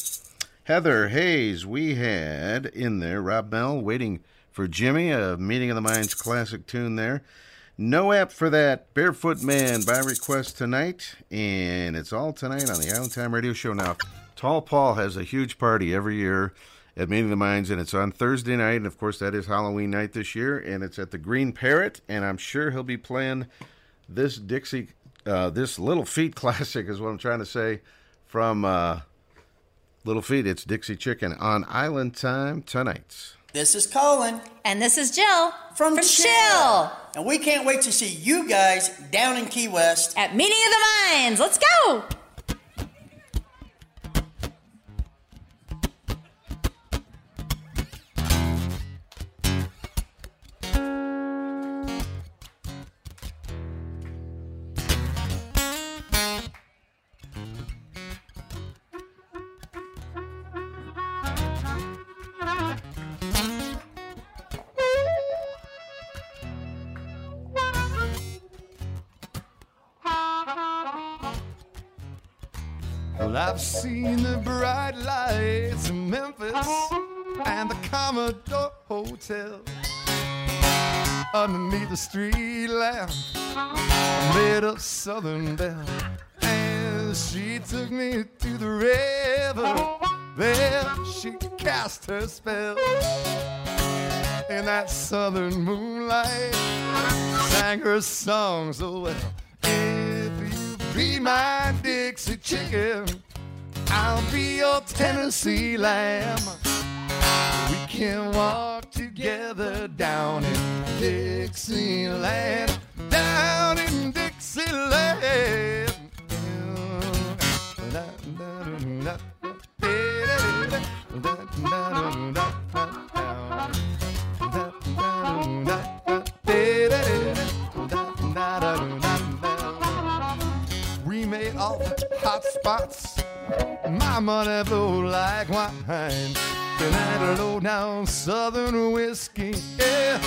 Heather Hayes, we had in there Rob Mehl waiting for Jimmy, a Meeting of the Minds classic tune there. No app for that. Barefoot Man by request tonight, and it's all tonight on the Island Time Radio Show. Now, Tall Paul has a huge party every year at Meeting of the Minds, and it's on Thursday night, and of course that is Halloween night this year, and it's at the Green Parrot, and I'm sure he'll be playing this Dixie, uh, this Little Feat [laughs] classic is what I'm trying to say from uh, Little Feat. It's Dixie Chicken on Island Time tonight. This is Colin. And this is Jill from, Chill. And we can't wait to see you guys down in Key West. At Meeting of the Minds. Let's go! I've seen the bright lights in Memphis and the Commodore Hotel. Underneath the street lamp, made of Southern Belle. And she took me to the river. There she cast her spell. In that southern moonlight, sang her song so oh well. If you be my Dixie chicken, I'll be your Tennessee lamb. We can walk together down in Dixieland, down in Dixieland. We made all the hot spots. My money flowed like wine. Tonight, low down southern whiskey, yeah,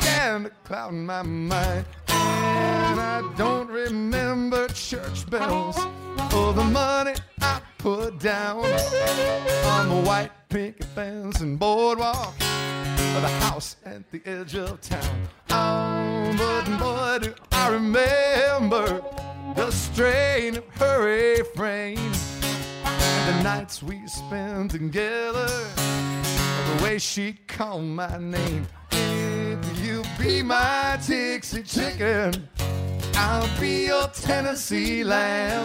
began to cloud my mind. And I don't remember church bells or the money I put down on the white picket fence and boardwalk of the house at the edge of town. Oh, but boy, do I remember the strain of her refrain and the nights we spent together, the way she'd call my name. If you be my Dixie chicken, I'll be your Tennessee lamb.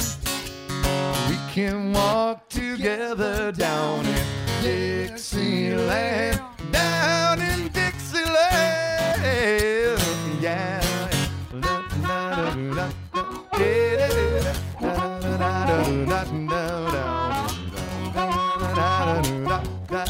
We can walk together down in Dixieland, down in Dixieland, yeah. No,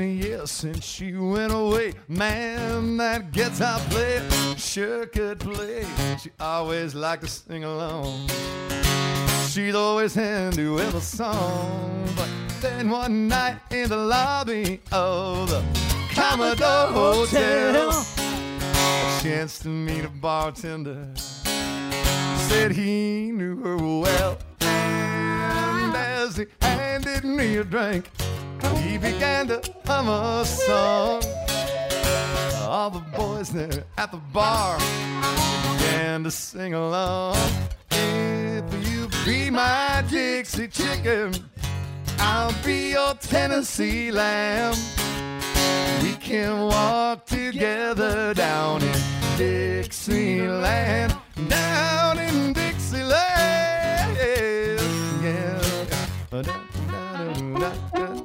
years since she went away. Man, that guitar player sure could play. She always liked to sing along. She's always with a song. But then one night in the lobby of the Commodore Hotel, a chance to meet a bartender. Said he knew her well. And as he handed me a drink, he began to hum a song. All the boys there at the bar began to sing along. If you be my Dixie chicken, I'll be your Tennessee lamb. We can walk together down in Dixieland, down in Dixieland. No,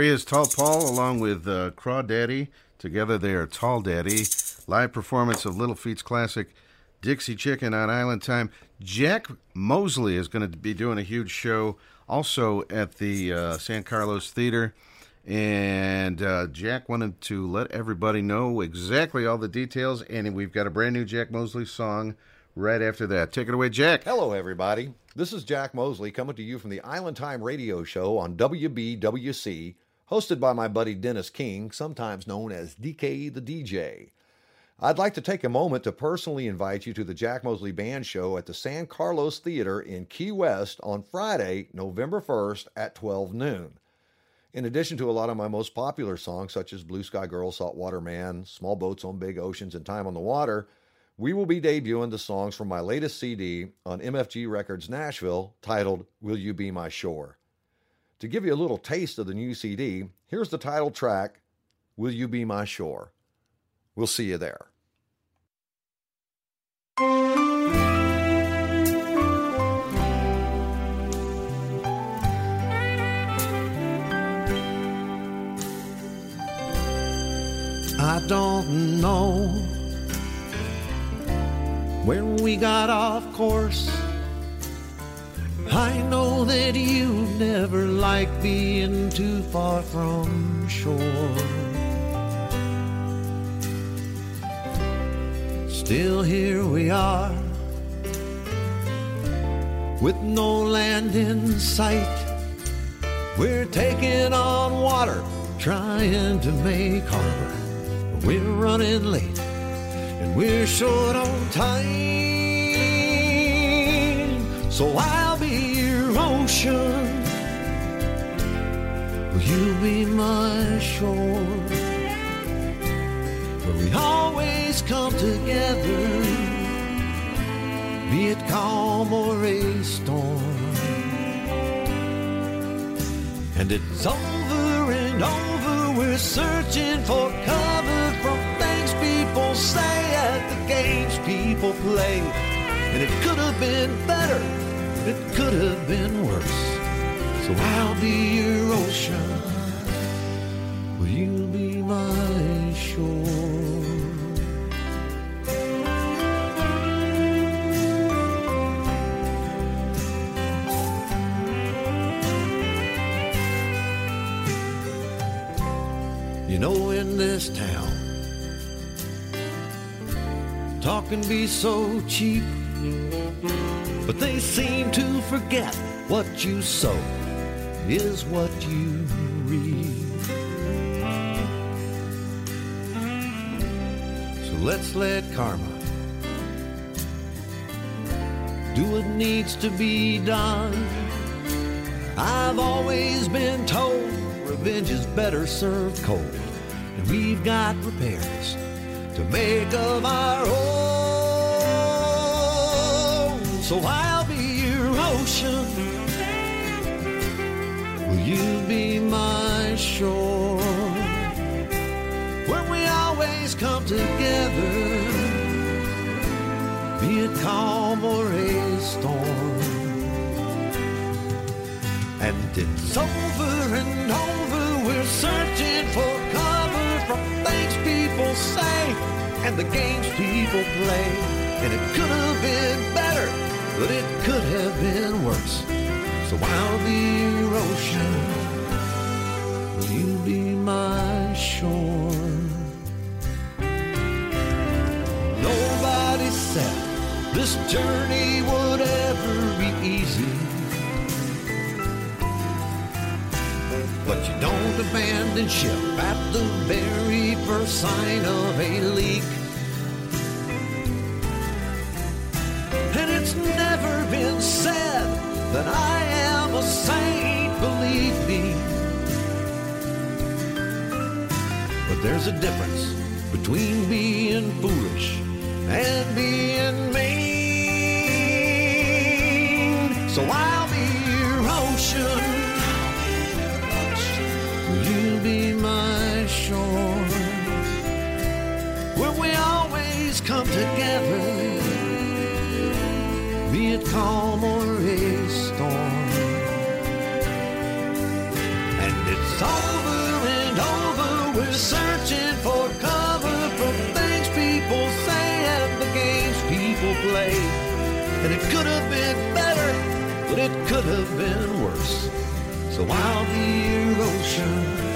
There he is, Tall Paul, along with uh, Crawdaddy. Together they are Tall Daddy. Live performance of Little Feat's classic Dixie Chicken on Island Time. Jack Mosley is going to be doing a huge show also at the uh, San Carlos Theater. And uh, Jack wanted to let everybody know exactly all the details. And we've got a brand new Jack Mosley song right after that. Take it away, Jack. Hello, everybody. This is Jack Mosley coming to you from the Island Time radio show on WBWC, hosted by my buddy Dennis King, sometimes known as DK the DJ. I'd like to take a moment to personally invite you to the Jack Mosley Band Show at the San Carlos Theater in Key West on Friday, November 1st at 12 noon. In addition to a lot of my most popular songs, such as Blue Sky Girl, Saltwater Man, Small Boats on Big Oceans, and Time on the Water, we will be debuting the songs from my latest CD on MFG Records Nashville titled Will You Be My Shore. To give you a little taste of the new CD, here's the title track, Will You Be My Shore. We'll see you there. I don't know where we got off course. I know that you never liked being too far from shore. Still, here we are with no land in sight. We're taking on water, trying to make harbor. We're running late and we're short on time. So I'll ocean. Will you be my shore? Where we always come together, be it calm or a storm. And it's over and over, we're searching for cover from things people say at the games people play. And it could have been better, it could have been worse. So I'll be your ocean, will you be my shore? You know, in this town, talk can be so cheap, but they seem to forget what you sow is what you reap. So let's let karma do what needs to be done. I've always been told revenge is better served cold, and we've got repairs to make of our own. So I'll be your ocean. Will you be my shore? Where we always come together, be it calm or a storm. And it's over and over, we're searching for cover from things people say and the games people play. And it could have been better, but it could have been worse. So I'll be your ocean, will you be my shore? Nobody said this journey would ever be easy. But you don't abandon ship at the very first sign of a leak. That I am a saint, believe me. But there's a difference between being foolish and being play. And it could have been better, but it could have been worse. So I'll be your ocean.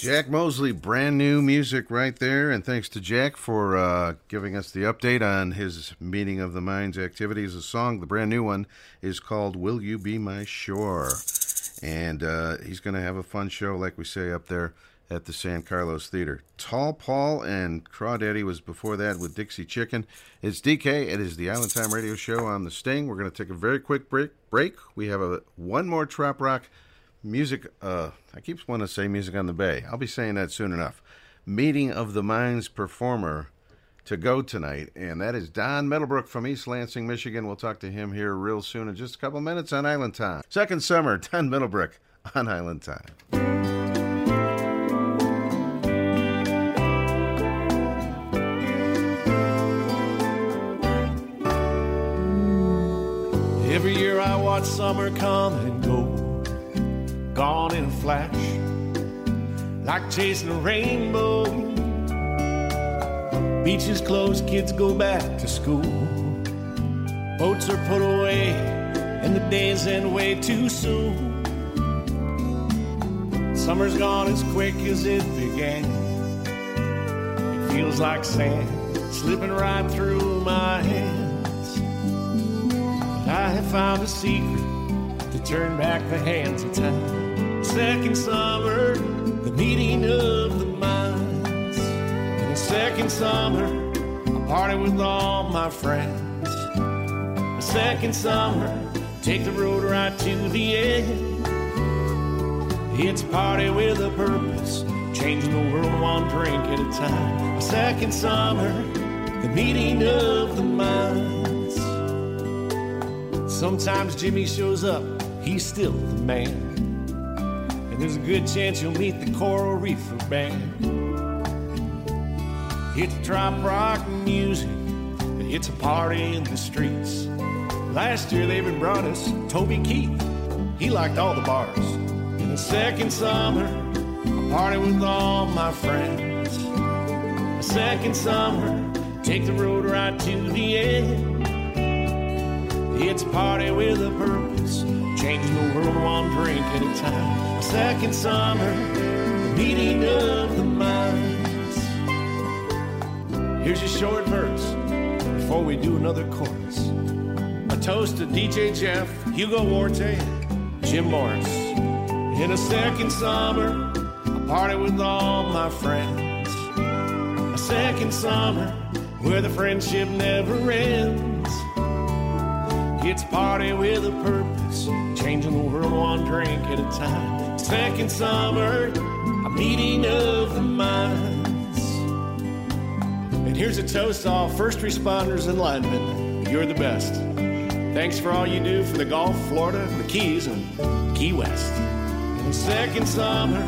Jack Mosley, brand new music right there. And thanks to Jack for uh, giving us the update on his Meeting of the Minds activities. The song, the brand new one, is called Will You Be My Shore? And uh, he's going to have a fun show, like we say, up there at the San Carlos Theater. Tall Paul and Crawdaddy was before that with Dixie Chicken. It's DK. It is the Island Time Radio Show on the Sting. We're going to take a very quick break. Break. We have a one more trop rock music uh i keep wanting to say music on the bay. I'll be saying that soon enough. Meeting of the minds performer to go tonight and that is don middlebrook from east lansing michigan. We'll talk to him here real soon in just a couple minutes on island time. Second summer [laughs] don middlebrook on island time. Every year I watch summer come and go, gone in a flash, like chasing a rainbow. Beaches closed, kids go back to school. Boats are put away, and the days end way too soon. Summer's gone as quick as it began. It feels like sand slipping right through my hands. But I have found a secret to turn back the hands of time. Second summer, the meeting of the minds. The second summer, I party with all my friends. Second summer, take the road right to the end. It's a party with a purpose, changing the world one drink at a time. A second summer, the meeting of the minds. Sometimes Jimmy shows up, he's still the man. There's a good chance you'll meet the Coral Reefer Band. It's trop rock music, it's a party in the streets. Last year they even brought us Toby Keith. He liked all the bars. In the second summer, a party with all my friends. A second summer, take the road right to the end. It's a party with a purpose, changing the world one drink at a time. A second summer, the meeting of the minds. Here's a short verse before we do another chorus. A toast to DJ Jeff, Hugo Warte, Jim Morris. In a second summer, a party with all my friends. A second summer where the friendship never ends. It's party with a purpose, changing the world one drink at a time. Second summer, a meeting of the minds. And here's a toast to all first responders and linemen. You're the best. Thanks for all you do for the Gulf, Florida, the Keys, and Key West. And second summer,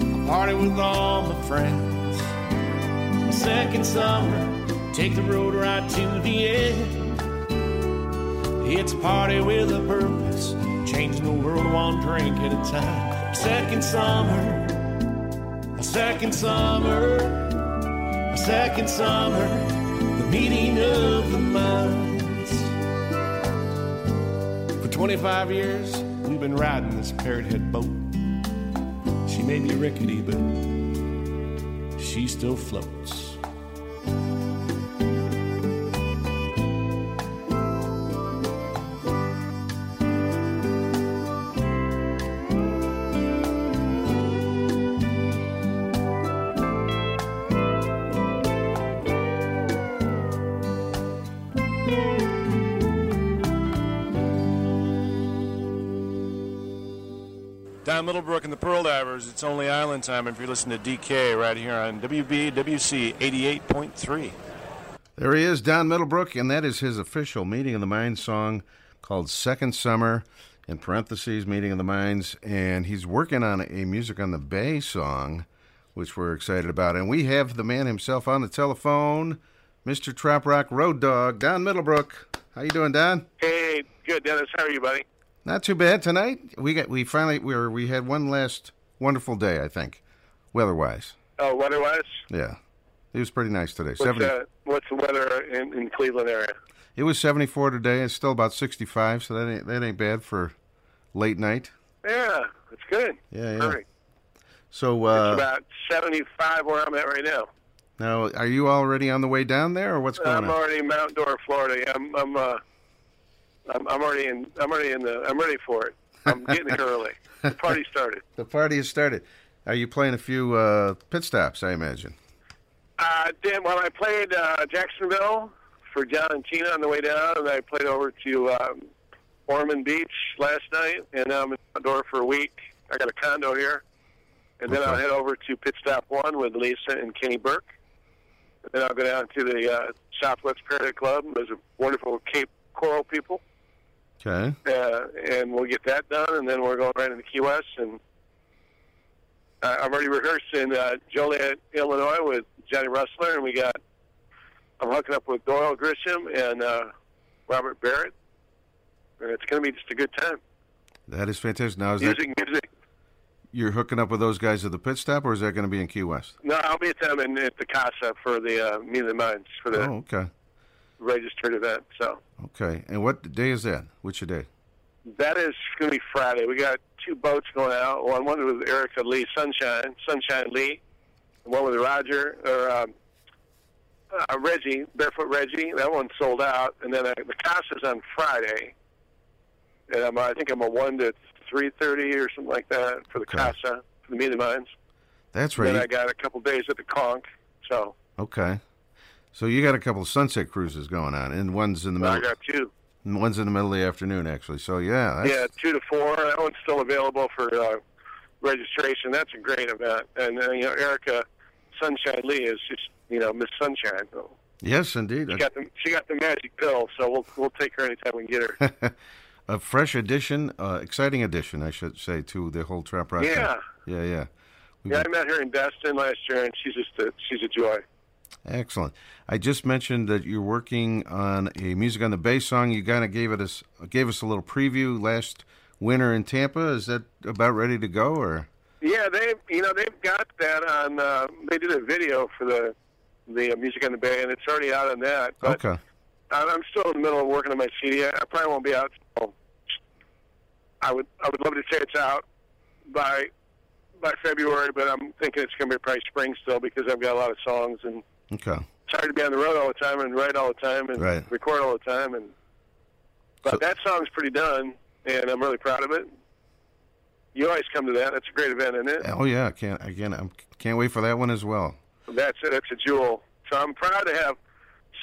a party with all my friends. Second summer, take the road right to the end. It's a party with a purpose, changing the world one drink at a time. Second summer, a second summer, a second summer, the meeting of the minds. For 25 years, we've been riding this parrot head boat. She may be rickety, but she still floats. Middlebrook and the Pearl Divers. It's only island time if you're listening to DK right here on WBWC 88.3. There he is, Don Middlebrook, and that is his official Meeting of the Minds song called Second Summer, in parentheses, Meeting of the Minds. And he's working on a Music on the Bay song, which we're excited about. And we have the man himself on the telephone, Mr. Trop Rock Road Dog, Don Middlebrook. How you doing, Don? Hey, good, Dennis. How are you, buddy? Not too bad tonight. We got we finally we were we had one last wonderful day, I think, weather-wise. Oh, weather-wise, Yeah, it was pretty nice today. what's, Seventy. uh, what's the weather in, in Cleveland area? It was seventy-four today. It's still about sixty-five, so that ain't that ain't bad for late night. Yeah, it's good. Yeah, yeah. Perfect. So it's uh, about 75 where I'm at right now. now, are you already on the way down there, or what's going on? I'm already in Mount Dora, Florida. I'm I'm uh I'm, I'm already in I'm already in the I'm ready for it. I'm getting here early. The party [laughs] started. The party has started. Are you playing a few uh, pit stops? I imagine. Uh, then when I played uh, Jacksonville for John and Tina on the way down, and I played over to um, Ormond Beach last night, and now I'm in Dora for a week. I got a condo here, and then I'll head over to Pit Stop One with Lisa and Kenny Burke. And then I'll go down to the uh, Southwest Parrot Club. There's a wonderful Cape Coral people, Okay. uh, and we'll get that done. And then we're going right into Key West, and uh, I'm already rehearsed in uh, Joliet, Illinois, with Johnny Rustler, and we got. I'm hooking up with Doyle Grisham and uh, Robert Barrett, and it's going to be just a good time. That is fantastic. Now, is that Music, music. you're hooking up with those guys at the pit stop, or is that going to be in Key West? No, I'll be at them in, at the Casa for the uh, Meet of the Minds for the Oh, okay. Registered event. So Okay. And what day is that? Which your day? that is going to be Friday. We got two boats going out. One, one with Erica Lee Sunshine, Sunshine Lee, one with Roger or um, uh, Reggie, Barefoot Reggie. That one's sold out. And then uh, the Casa's on Friday, and I'm, I think I'm a one to three thirty or something like that for the Casa for the Meet of the Minds. That's right. Then. I got a couple days at the Conch. So Okay. So you got a couple of sunset cruises going on, and one's in the I middle. got two. and One's in the middle of the afternoon, actually. So yeah, Yeah, two to four. That one's still available for uh, registration. That's a great event. And uh, you know, Erica Sunshine Lee is just you know Miss Sunshine. So yes, indeed. she got the she got the magic pill. So we'll we'll take her anytime we can get her. [laughs] a fresh addition, uh, exciting addition, I should say, to the whole trop rock. thing. Yeah. Yeah, yeah. yeah, I met her in Destin last year, and she's just a, she's a joy. Excellent. I just mentioned that you're working on a music on the bass song. You kind of gave it us gave us a little preview last winter in Tampa. Is that about ready to go, or Yeah, they you know they've got that on. Uh, they did a video for the the Music on the Bay, and it's already out on that. But Okay. I'm still in the middle of working on my CD. I I probably won't be out. Till, I would I would love to say it's out by by February, but I'm thinking it's going to be probably spring still because I've got a lot of songs and Okay. it's hard to be on the road all the time and write all the time and Right. record all the time and but that song's pretty done and I'm really proud of it. You always come to that. That's a great event, isn't it? Oh yeah, can't again. I can't wait for that one as well. That's it. That's a jewel. So I'm proud to have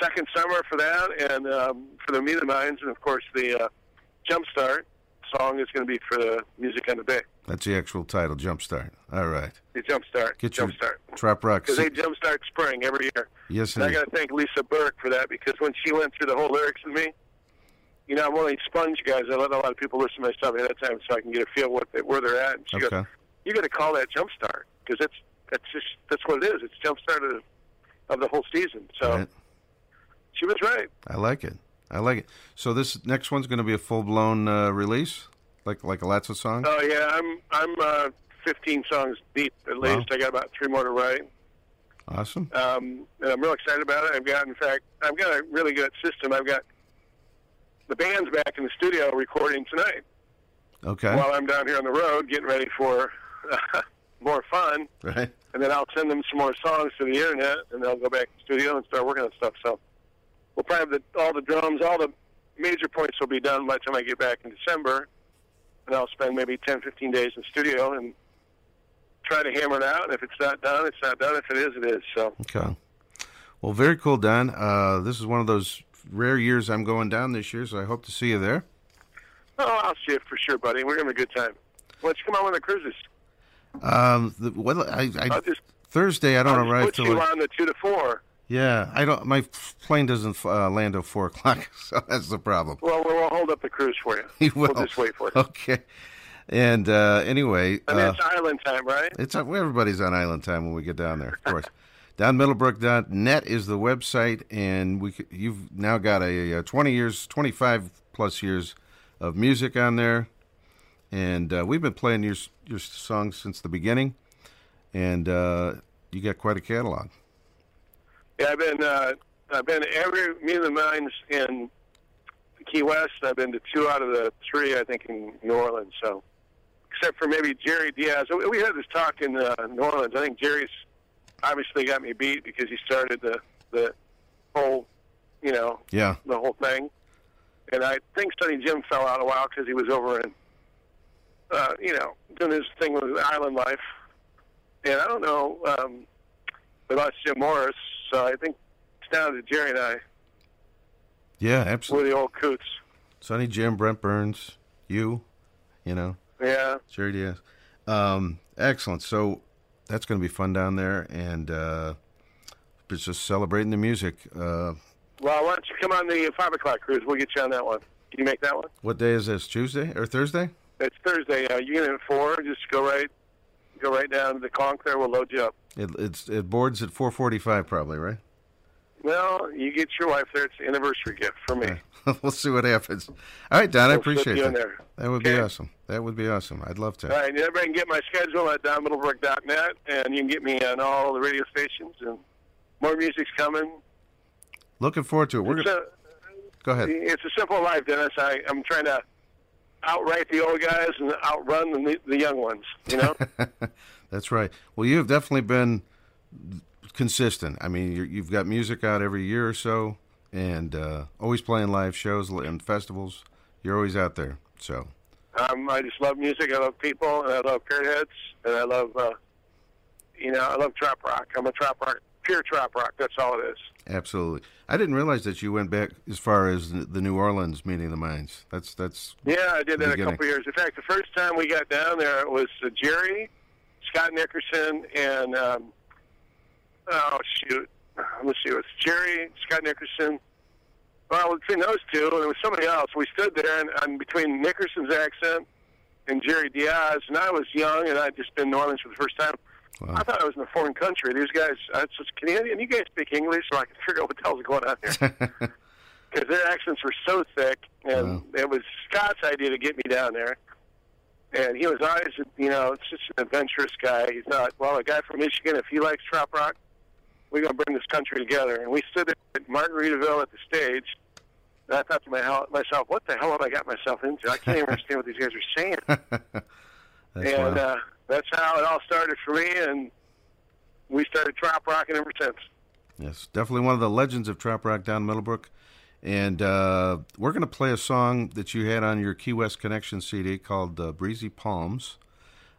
second summer for that and um, for the Meet of Minds and of course the uh, Jumpstart song is going to be for the Music on the Bay. That's the actual title, Jumpstart. All right. The Jumpstart. Get your Jumpstart. Trop Rock. Because they jumpstart spring every year. Yes, And I got to thank Lisa Burke for that because when she went through the whole lyrics with me, you know, I'm one of these sponge guys. I let a lot of people listen to my stuff ahead of time so I can get a feel what they, where they're at. And she goes, Okay. "You got to call that jumpstart because that's that's just that's what it is. It's jumpstart of, of the whole season." So Right. she was right. I like it. I like it. So this next one's going to be a full blown uh, release, like like lots of songs. Oh yeah, I'm I'm uh, 15 songs deep at Wow. least. I got about three more to write. Awesome. um, and I'm real excited about it. I've got, in fact, I've got a really good system. I've got the band's back in the studio recording tonight Okay. while I'm down here on the road getting ready for [laughs] more fun. right. And then I'll send them some more songs to the internet, and they'll go back to the studio and start working on stuff. So we'll probably have the, all the drums, all the major points will be done by the time I get back in December. And I'll spend maybe 10, 15 days in the studio and try to hammer it out. And if it's not done, it's not done. If it is, it is. So Okay. Well, very cool, Don. Uh, this is one of those rare years I'm going down this year, so I hope to see you there. Oh, I'll see you for sure, buddy. We're have a good time. Why don't you come on one of the cruises? Um, the, well, I, I, just- Thursday I don't I'll arrive put till you on the two to four. Yeah. I don't. My plane doesn't uh, land at four o'clock, [laughs] so that's the problem. Well, we'll hold up the cruise for you. [laughs] You We'll just wait for it. Okay. And uh, anyway, I mean, uh, it's island time, right? It's uh, everybody's on island time when we get down there, of course. [laughs] DonMiddlebrook.net is the website, and we you've now got a, uh 20 years, 25 plus years of music on there, and uh, we've been playing your your songs since the beginning, and uh, you got quite a catalog. Yeah, I've been uh, I've been every of the Minds in Key West. I've been to two out of the three, I think, in New Orleans. So, except for maybe Jerry Diaz. We- had this talk in uh, New Orleans. I think Jerry's obviously got me beat because he started the the whole, you know, Yeah. the whole thing. And I think Sonny Jim fell out a while because he was over in, uh, you know, doing his thing with Island Life. And I don't know, um, lost Jim Morris, so I think it's down to Jerry and I. Yeah, absolutely. We're the old coots. Sonny Jim, Brent Burns, you, you know, Yeah. Jerry Diaz. Um, excellent. So that's going to be fun down there, and uh, it's just celebrating the music. Uh, Well, why don't you come on the 5 o'clock cruise? We'll get you on that one. Can you make that one? what day is this? Tuesday or Thursday? It's Thursday. Uh, you get in at 4. Just go right go right down to the conch there. We'll load you up. It, it's it boards at four forty-five, probably, right? Well, you get your wife there. It's an anniversary gift for me. [laughs] we'll see what happens. All right, Don, I We'll slip appreciate that. That would be awesome. That would be awesome. I'd love to. All right, and everybody can get my schedule at donmiddlebrook.net, and you can get me on all the radio stations, and more music's coming. Looking forward to it. We're It's gonna, a, go ahead. It's a simple life, Dennis. I, I'm trying to outright the old guys and outrun the, the young ones, you know? [laughs] That's right. Well, you have definitely been consistent. I mean, you're, you've got music out every year or so, and uh, always playing live shows and festivals. You're always out there. So um, I just love music. I love people, and I love Heads, and I love, uh, you know, I love trop rock. I'm a trop rock, pure trop rock. That's all it is. Absolutely. I didn't realize that you went back as far as the New Orleans meeting of the minds. That's that's Yeah, I did that a couple years. In fact, the first time we got down there, it was uh, Jerry, Scott Nickerson, and um, oh shoot, let's see, it was Jerry, Scott Nickerson. Well, between those two, and there was somebody else. We stood there, and, and between Nickerson's accent and Jerry Diaz, and I was young, and I'd just been in New Orleans for the first time. I thought I was in a foreign country. These guys, I was Canadian. You guys speak English, so I can figure out what the hell's going on here. [laughs] because their accents were so thick, and it was Scott's idea to get me down there. and he was always, you know, just an adventurous guy. He thought, well, a guy from Michigan, if he likes trop rock, we're going to bring this country together. And we stood there at Margaritaville at the stage. And I thought to my myself, what the hell have I got myself into? I can't even [laughs] understand what these guys are saying. [laughs] That's and uh, that's how it all started for me. And we started trop rocking ever since. Yes, definitely one of the legends of trop Rock down Middlebrook. And uh, we're going to play a song that you had on your Key West Connection CD called uh, Breezy Palms.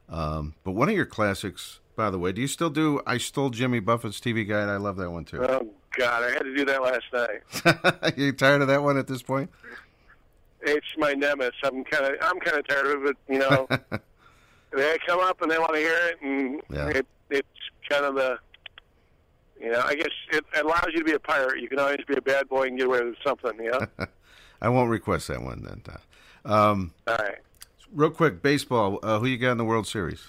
Um, but one of your classics, by the way, do you still do I Stole Jimmy Buffett's TV Guide? I love that one too. Oh God, I had to do that last night. [laughs] you tired of that one at this point? It's my nemesis. I'm kind of I'm kind of tired of it. You know, [laughs] they come up and they want to hear it, and Yeah. it it's kind of the you know I guess it allows you to be a pirate. You can always be a bad boy and get away with something. You know. [laughs] I won't request that one then. Um, All right. real quick, baseball. Uh, who you got in the World Series?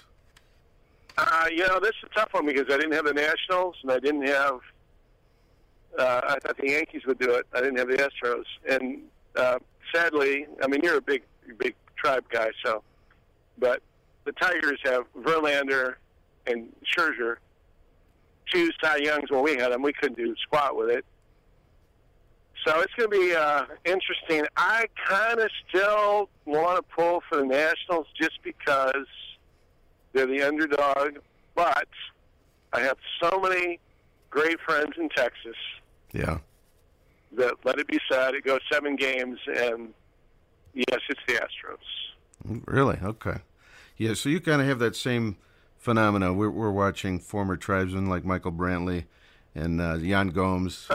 Uh, you know, this is a tough one because I didn't have the Nationals and I didn't have. Uh, I thought the Yankees would do it. I didn't have the Astros, and uh, sadly, I mean, you're a big, big tribe guy, so. But the Tigers have Verlander and Scherzer, two Cy Youngs. When we had them, we couldn't do squat with it. So it's going to be uh, interesting. I kind of still want to pull for the Nationals just because they're the underdog, but I have so many great friends in Texas Yeah. that let it be said, it goes seven games, and yes, it's the Astros. Really? Okay. Yeah, so you kind of have that same phenomena. We're, we're watching former tribesmen like Michael Brantley and uh, Yan Gomes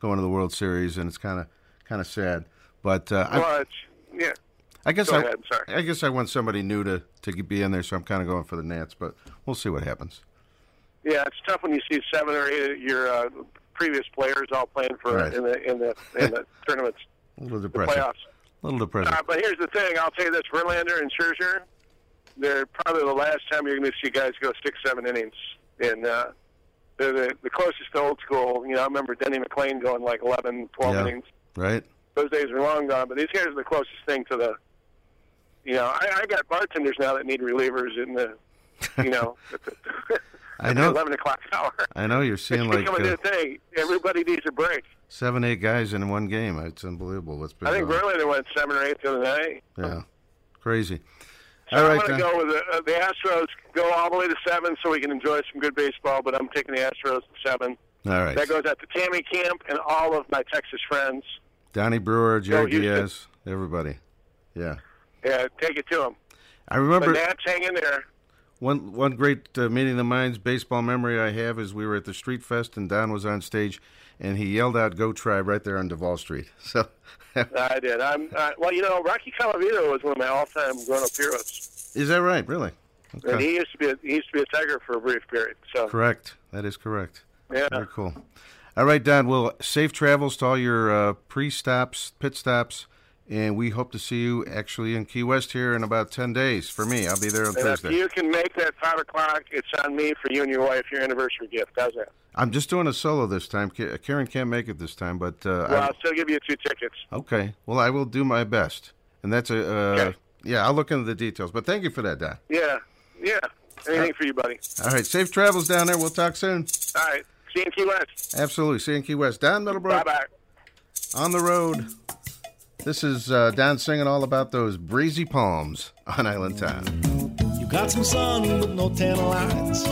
going to the World Series, and it's kind of kind of sad. But uh, I, Well, yeah. I guess I, ahead. I guess I want somebody new to, to be in there, so I'm kind of going for the Nats. But we'll see what happens. Yeah, it's tough when you see seven or eight of your uh, previous players all playing for Right. in the in the in the [laughs] tournaments, A little the depressing. playoffs. A little depressing. Uh, but here's the thing: I'll tell you this: Verlander and Scherzer, they're probably the last time you're going to see guys go six, seven innings, and uh, they're the, the closest to old school. You know, I remember Denny McLain going like 11, 12 Yeah. innings. Right? Those days are long gone. But these guys are the closest thing to the. You know, I, I got bartenders now that need relievers in the, you know, [laughs] [laughs] I know. 11 o'clock hour. I know you're seeing like uh, thing. Everybody needs a break. seven, eight guys in one game. It's unbelievable. What's been I think on. Verlander went seven or eight the other night. Yeah. Crazy. So All I'm right, going to go with the, uh, the Astros. Go all the way to seven, so we can enjoy some good baseball. But I'm taking the Astros to seven. All right. That goes out to Tammy Camp and all of my Texas friends. Donnie Brewer, Jerry. Diaz, everybody. Yeah. Yeah, take it to them. I remember the Nats hang in there. One one great uh, meeting of the minds baseball memory I have is we were at the Street Fest and Don was on stage and he yelled out "Go Tribe" right there on Duval Street. [laughs] So [laughs] I did. I'm uh, well. You know, Rocky Colavito was one of my all-time grown-up heroes, is that right? Really? and he used to be a, he used to be a Tiger for a brief period. So Correct. That is correct. Yeah. Very cool. All right, Don. Well, safe travels to all your uh, pre-stops, pit stops, and we hope to see you actually in Key West here in about ten days. For me, I'll be there on and if you can make that five o'clock, it's on me for you and your wife your anniversary gift. How's that? I'm just doing a solo this time. Karen can't make it this time, but uh, Well, I'll still give you two tickets. Okay. Well, I will do my best, and that's a uh, yeah. I'll look into the details. But thank you for that, Don. Yeah, yeah. Anything for you, buddy. All right. Safe travels down there. We'll talk soon. All right. See you in Key West. Absolutely. See you in Key West. Don Middlebrook. Bye bye. On the road. This is uh, singing all about those breezy palms on Island Time. You got some sun with no tan lines.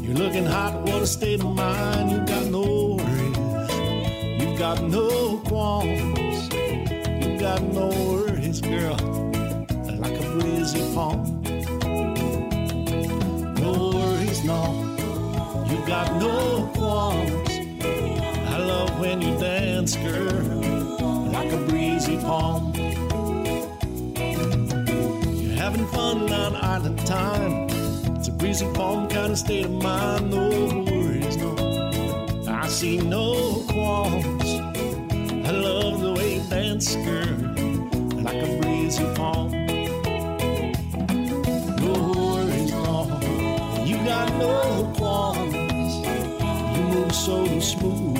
You're looking hot, what a state of mind. You got no worries. You got no qualms. You got no worries, girl. Like a breezy palm. No worries, no. You got no qualms. I love when you dance, girl. Breezy palm. You're having fun on island time. It's a breezy palm kind of state of mind. No worries, no. I see no qualms. I love the way you dance, girl, like a breezy palm. No worries, no. You got no qualms. You move so smooth,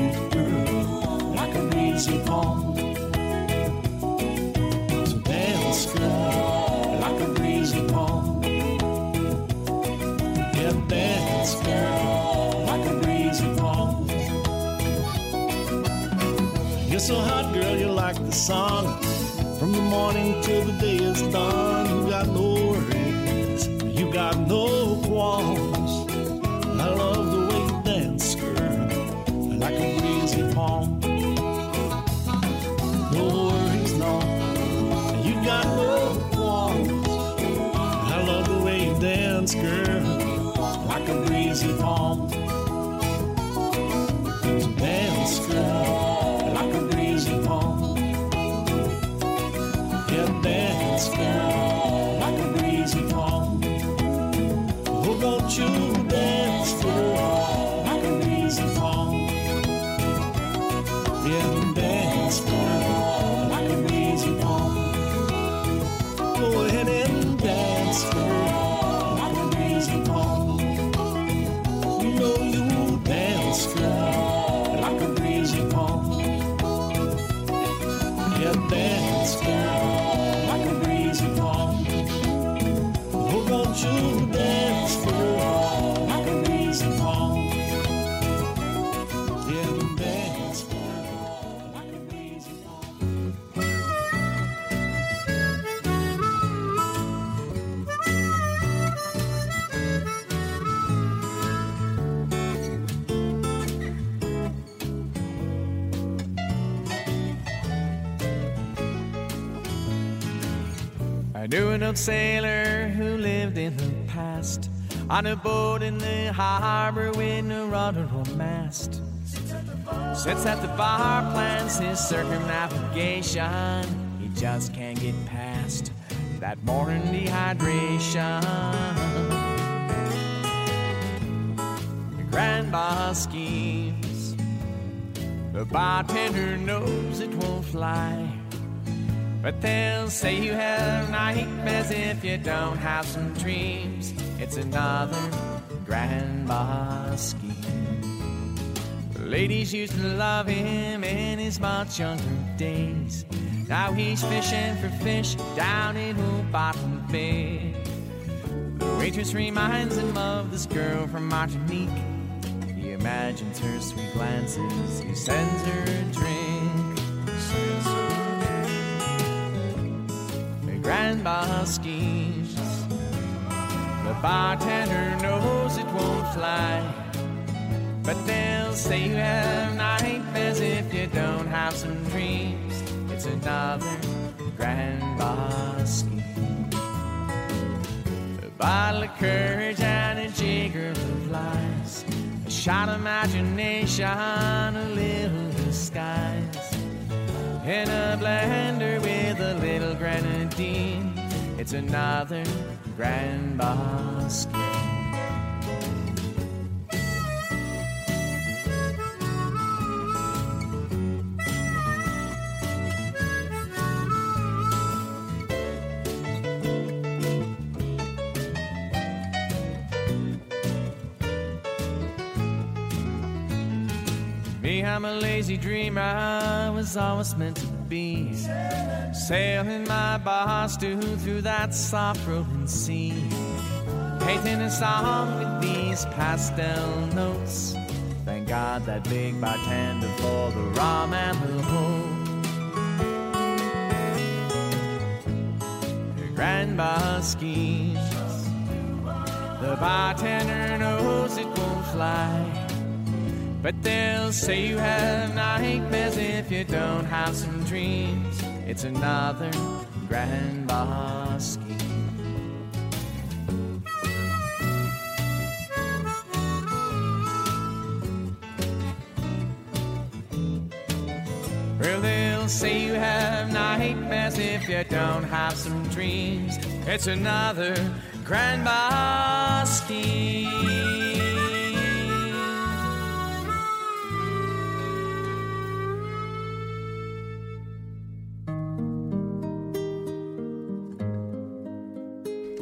so hot, girl, you're like the sun. From the morning till the day is done, you got no worries, you got no qualms. Old sailor who lived in the past on a boat in the harbor with no rudder or mast. Sits at the bar, plans his circumnavigation. He just can't get past that morning dehydration. The grand boss schemes. The bartender knows it won't fly. But they'll say you have nightmares if you don't have some dreams. It's another grand boss scheme. Ladies used to love him in his much younger days. Now he's fishing for fish down in Bottom Bay. The waitress reminds him of this girl from Martinique. He imagines her sweet glances. He sends her a drink. Grand boss schemes. The bartender knows it won't fly. But they'll say you have nightmares if you don't have some dreams. It's another grand scheme. A bottle of courage and a jigger of lies. A shot of imagination, a little disguise. In a blender with a little grenadine. It's another grand. Me, I'm a lazy dreamer, I was always meant to be. Sailing my boss to through that soft rolling sea. Painting a song with these pastel notes. Thank God that big bartender for the rum and the hope. The grand boss schemes. The bartender knows it won't fly. But they'll say you have nightmares if you don't have some dreams. It's another grand boss. Well, they'll say you have nightmares if you don't have some dreams. It's another grand boss.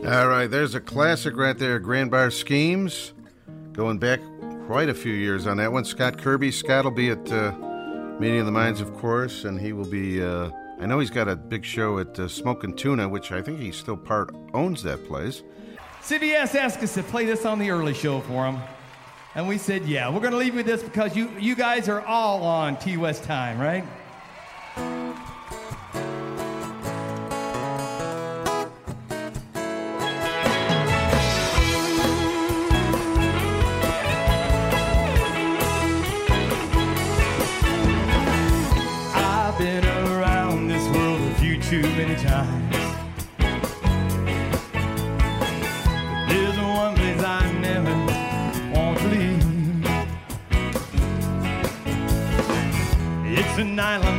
All right, there's a classic right there, Grand Bar Schemes. Going back quite a few years on that one. Scott Kirby. Scott will be at uh, Meeting of the Minds, of course, and he will be. Uh, I know he's got a big show at uh, Smoking Tuna, which I think he still part owns that place. CBS asked us to play this on the early show for them. And we said, yeah, we're going to leave you with this because you, you guys are all on Key West time, right?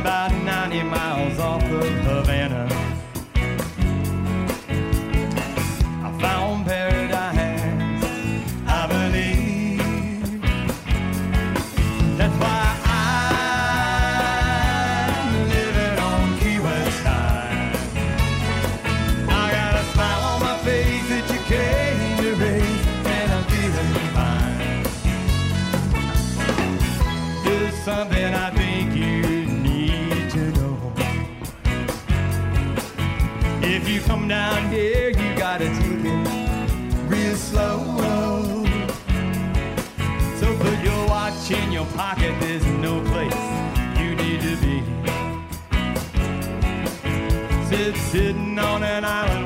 about down here, you gotta take it real slow. So put your watch in your pocket, there's no place you need to be. Sit sitting on an island.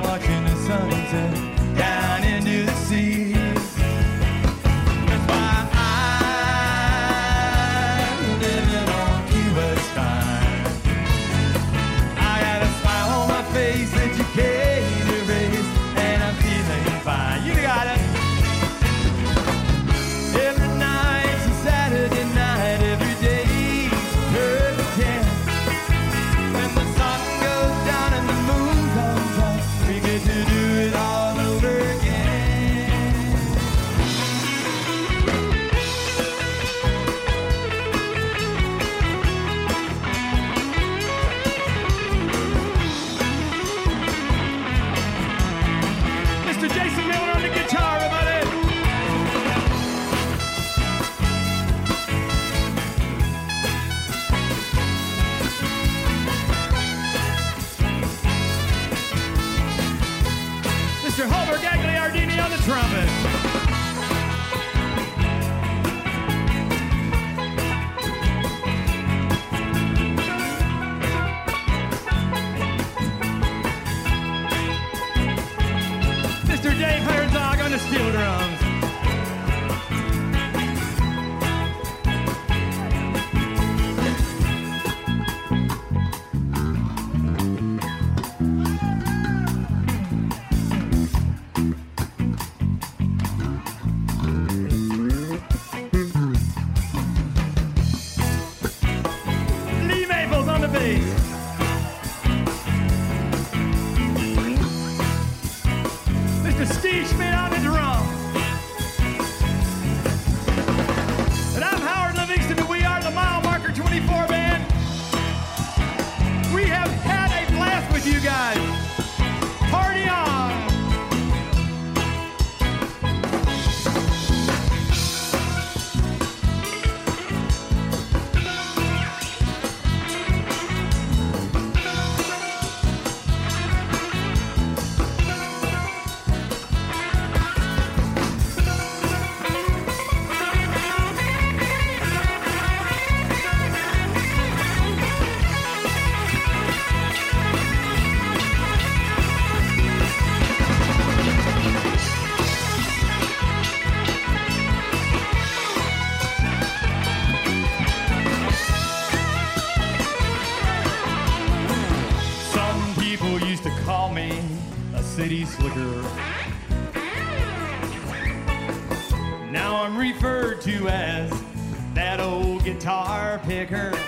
her.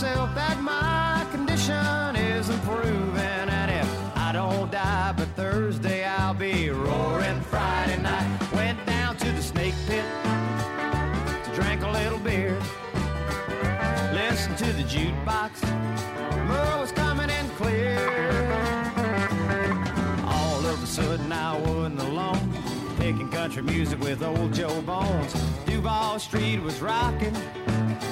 Myself that my condition is improving, and if I don't die by Thursday, I'll be roaring Friday night. Went down to the snake pit to drink a little beer. Listen to the jukebox. The moon was coming in clear. All of a sudden I wasn't alone. Picking country music with old Joe Bones. Duval Street was rocking.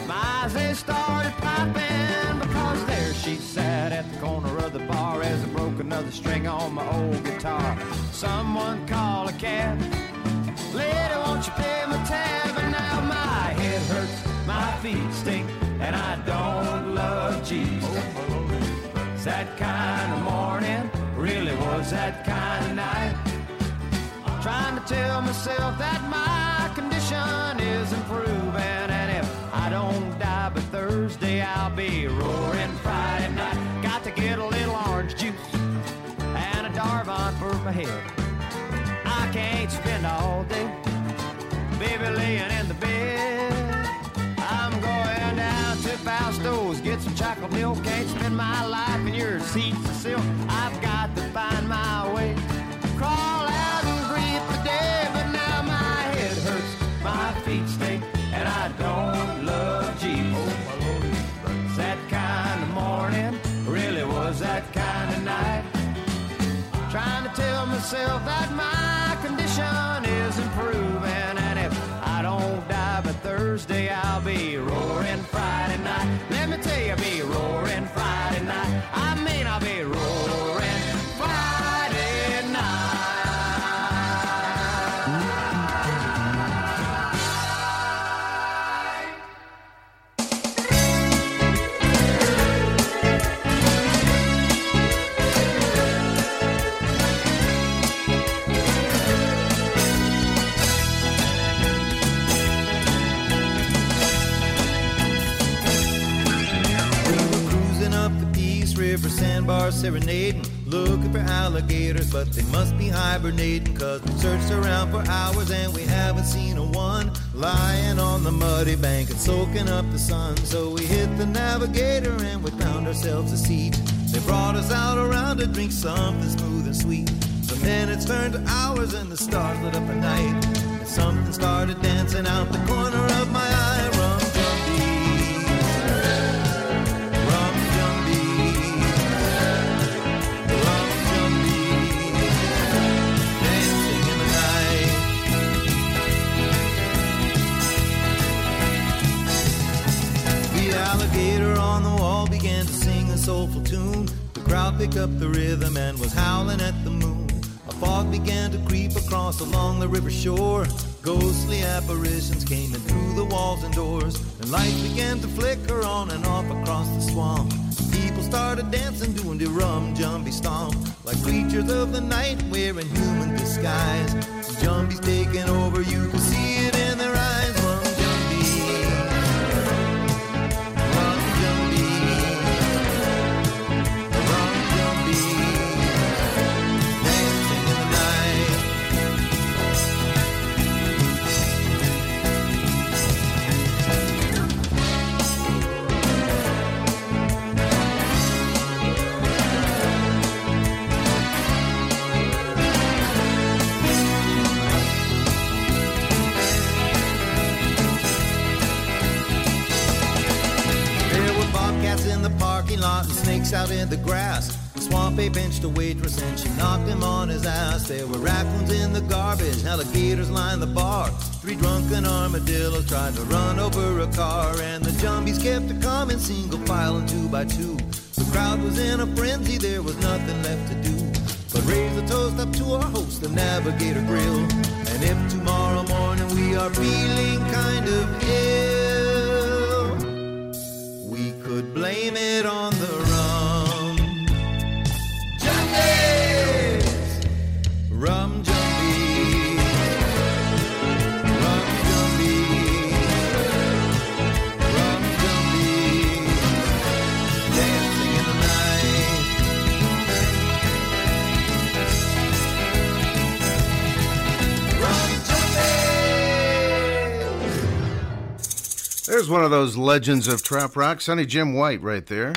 My eyes they started popping because there she sat at the corner of the bar as I broke another string on my old guitar. Someone call a cab. Lady, won't you pay my tab? And now my head hurts, my feet stink, and I don't love Jesus. It's that kind of morning, really was that kind of night. Trying to tell myself that my be roaring Friday night. Got to get a little orange juice and a Darvon for my head. I can't spend all day, baby, laying in the bed. I'm going down to Fausto's, get some chocolate milk. Can't spend my life in your seats of silk. I've got to find myself Sandbar serenading, looking for alligators, but they must be hibernating, cause we searched around for hours and we haven't seen a one lying on the muddy bank and soaking up the sun. So we hit the navigator and we found ourselves a seat. They brought us out around to drink something smooth and sweet. The minutes turned to hours and the stars lit up a night. And something started dancing out the corner of my soulful tune. The crowd picked up the rhythm and was howling at the moon. A fog began to creep across along the river shore. Ghostly apparitions came in through the walls and doors, and lights began to flicker on and off across the swamp. People started dancing, doing the rum jumbie stomp, like creatures of the night wearing human disguise. Jumbies taking over, you can see it parking lot and snakes out in the grass. The swamp ape a waitress and she knocked him on his ass. There were raccoons in the garbage, alligators lined the bar. Three drunken armadillos tried to run over a car, and the jumbies kept a coming single file and two by two. The crowd was in a frenzy, there was nothing left to do. But raise a toast up to our host, the Navigator Grill. And if tomorrow morning we are feeling kind of ill, could blame it on the rum. Jumbies! Rum jumbies. There's one of those legends of trop rock, Sonny Jim White, right there,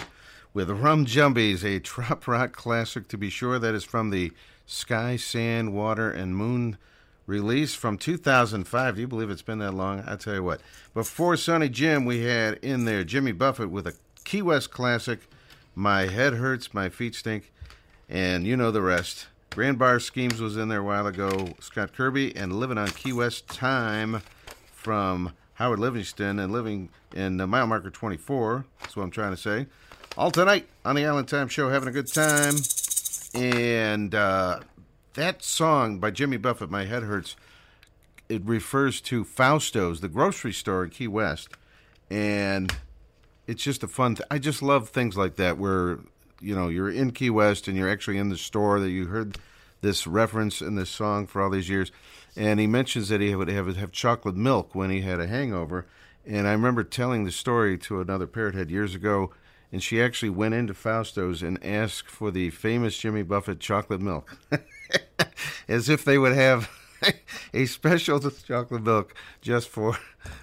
with Rum Jumbies, a [laughs] trop rock classic to be sure. That is from the Sky, Sand, Water, and Moon release from 2005. Do you believe it's been that long? I tell you what. Before Sonny Jim, we had in there Jimmy Buffett with a Key West classic, My Head Hurts, My Feet Stink, and you know the rest. Grand Bar Schemes was in there a while ago. Scott Kirby and Living on Key West Time from Howard Livingston and living in uh, mile marker 24. That's what I'm trying to say. All tonight on the Island Time Show, having a good time. And uh, that song by Jimmy Buffett, My Head Hurts, it refers to Fausto's, the grocery store in Key West. And it's just a fun I just love things like that where, you know, you're in Key West and you're actually in the store that you heard this reference in this song for all these years. And he mentions that he would have, have chocolate milk when he had a hangover. And I remember telling the story to another parrot head years ago, and she actually went into Fausto's and asked for the famous Jimmy Buffett chocolate milk, [laughs] as if they would have [laughs] a special chocolate milk just for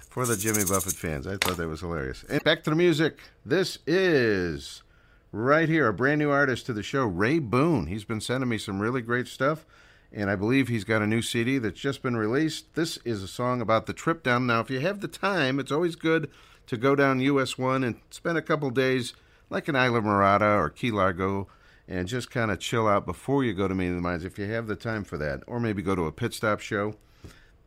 for the Jimmy Buffett fans. I thought that was hilarious. And back to the music. This is right here a brand new artist to the show, Ray Boone. He's been sending me some really great stuff, and I believe he's got a new CD that's just been released. This is a song about the trip down. Now, if you have the time, it's always good to go down US 1 and spend a couple days like in Islamorada or Key Largo and just kind of chill out before you go to Meeting the Minds if you have the time for that, or maybe go to a pit stop show.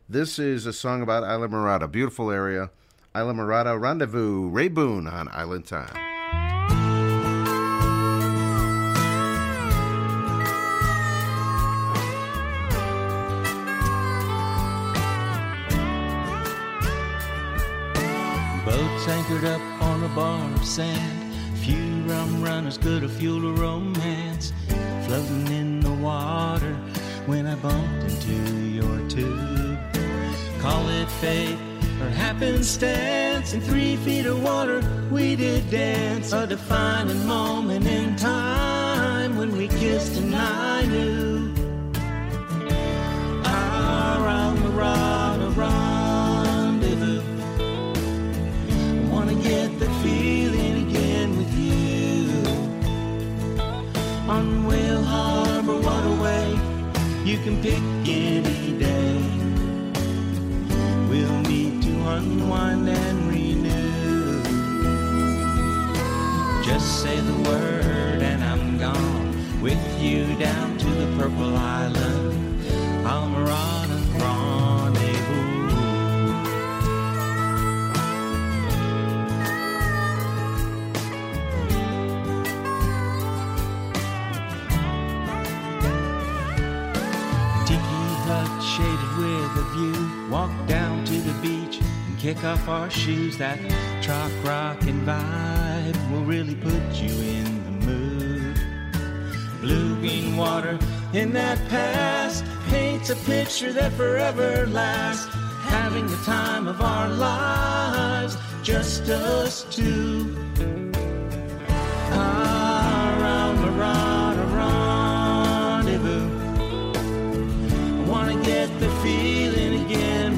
This is a song about Islamorada, beautiful area. Islamorada Rendezvous, Ray Boone on Island Time. Boats anchored up on a bar of sand. Few rum runners could have fueled a romance. Floating in the water when I bumped into your tube. Call it fate or happenstance. In three feet of water, we did dance. A defining moment in time when we kissed and I knew. Our Almirada rendezvous. On Whale Harbor Waterway, you can pick any day. We'll meet to unwind and renew. Just say the word and I'm gone with you down to the Purple Island. Islamorada Rendezvous. Walk down to the beach and kick off our shoes. That truck rockin' vibe will really put you in the mood. Blue green water in that past paints a picture that forever lasts. Having the time of our lives, just us two. Around rendezvous. I wanna get the feeling again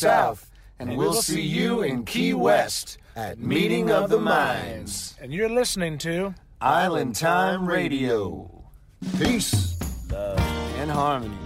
South, and we'll see you in Key West at Meeting of the Minds. And you're listening to Island Time Radio. Peace. Love and Harmony.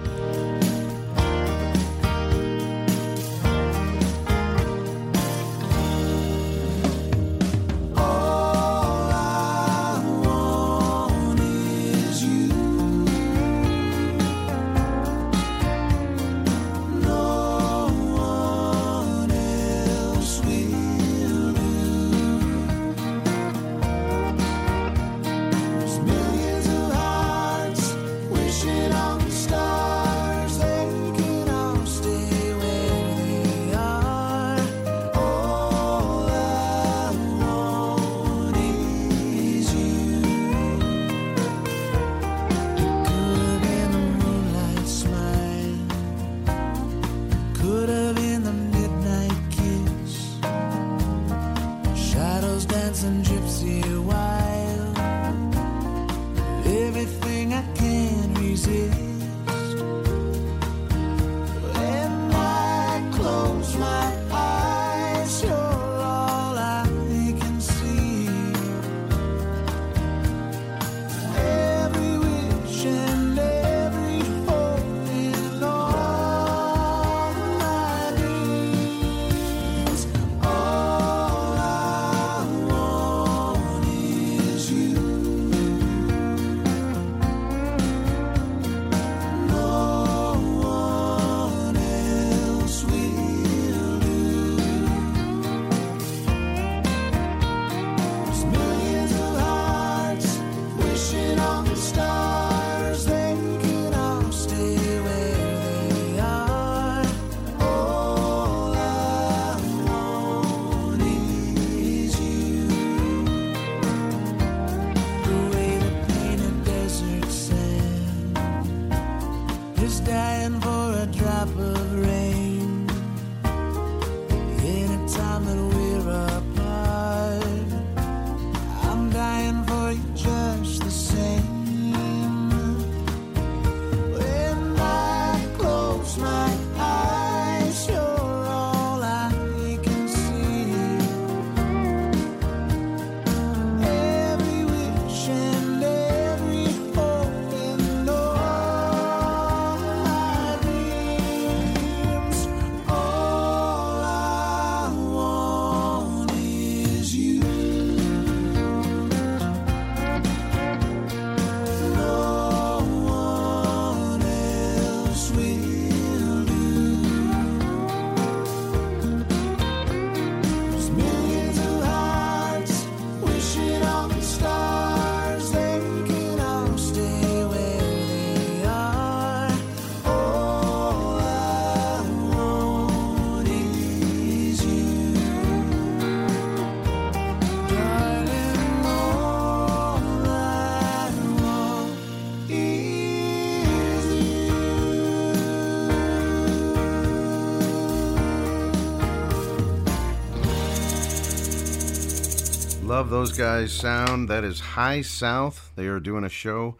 those guys sound. That is High South. They are doing a show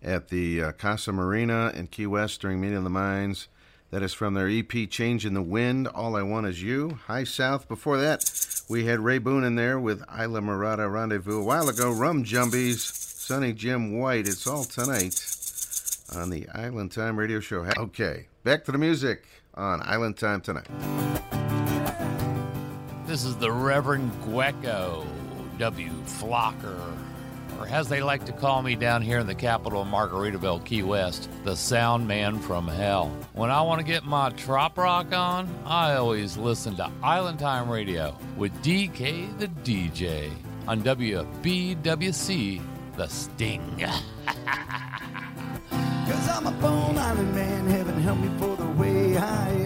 at the uh, Casa Marina in Key West during Meeting of the Minds. That is from their EP Change in the Wind, All I Want Is You, High South. Before that, we had Ray Boone in there with Islamorada Rendezvous a while ago, Rum Jumbies, Sonny Jim White. It's all tonight on the Island Time Radio Show. Okay, back to the music on Island Time tonight. This is the Reverend Gueco. W. Flocker, or as they like to call me down here in the capital of Margaritaville, Key West, the sound man from hell. When I want to get my trop rock on, I always listen to Island Time Radio with DK the DJ on WBWC The Sting. [laughs] Cause I'm a bone island man, heaven help me for the way I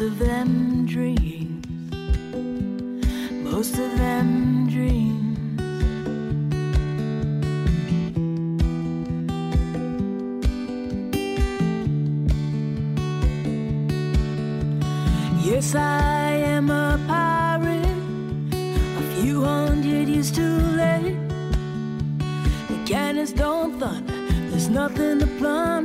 Most of them dreams. Most of them dreams. Yes, I am a pirate, a few hundred years too late. The cannons don't thunder, there's nothing to plunder.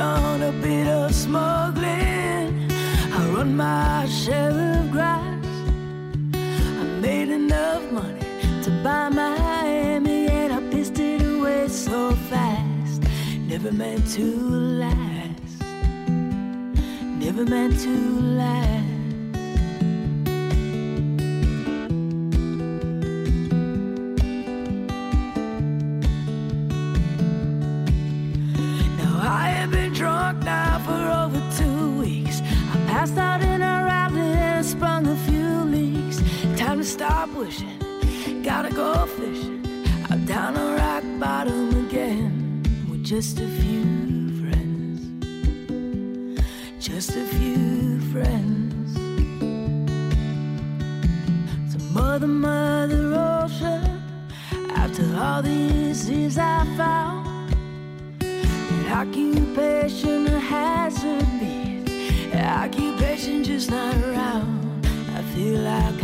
Done a bit of smuggling, I run my share of grass. I made enough money to buy my Miami and I pissed it away so fast. Never meant to last. Never meant to last. Stop wishing. Gotta go fishing. I'm down on rock bottom again with just a few friends. Just a few friends. So mother, mother ocean. After all these years I found that occupation a hazard beat. Occupation just not around. I feel like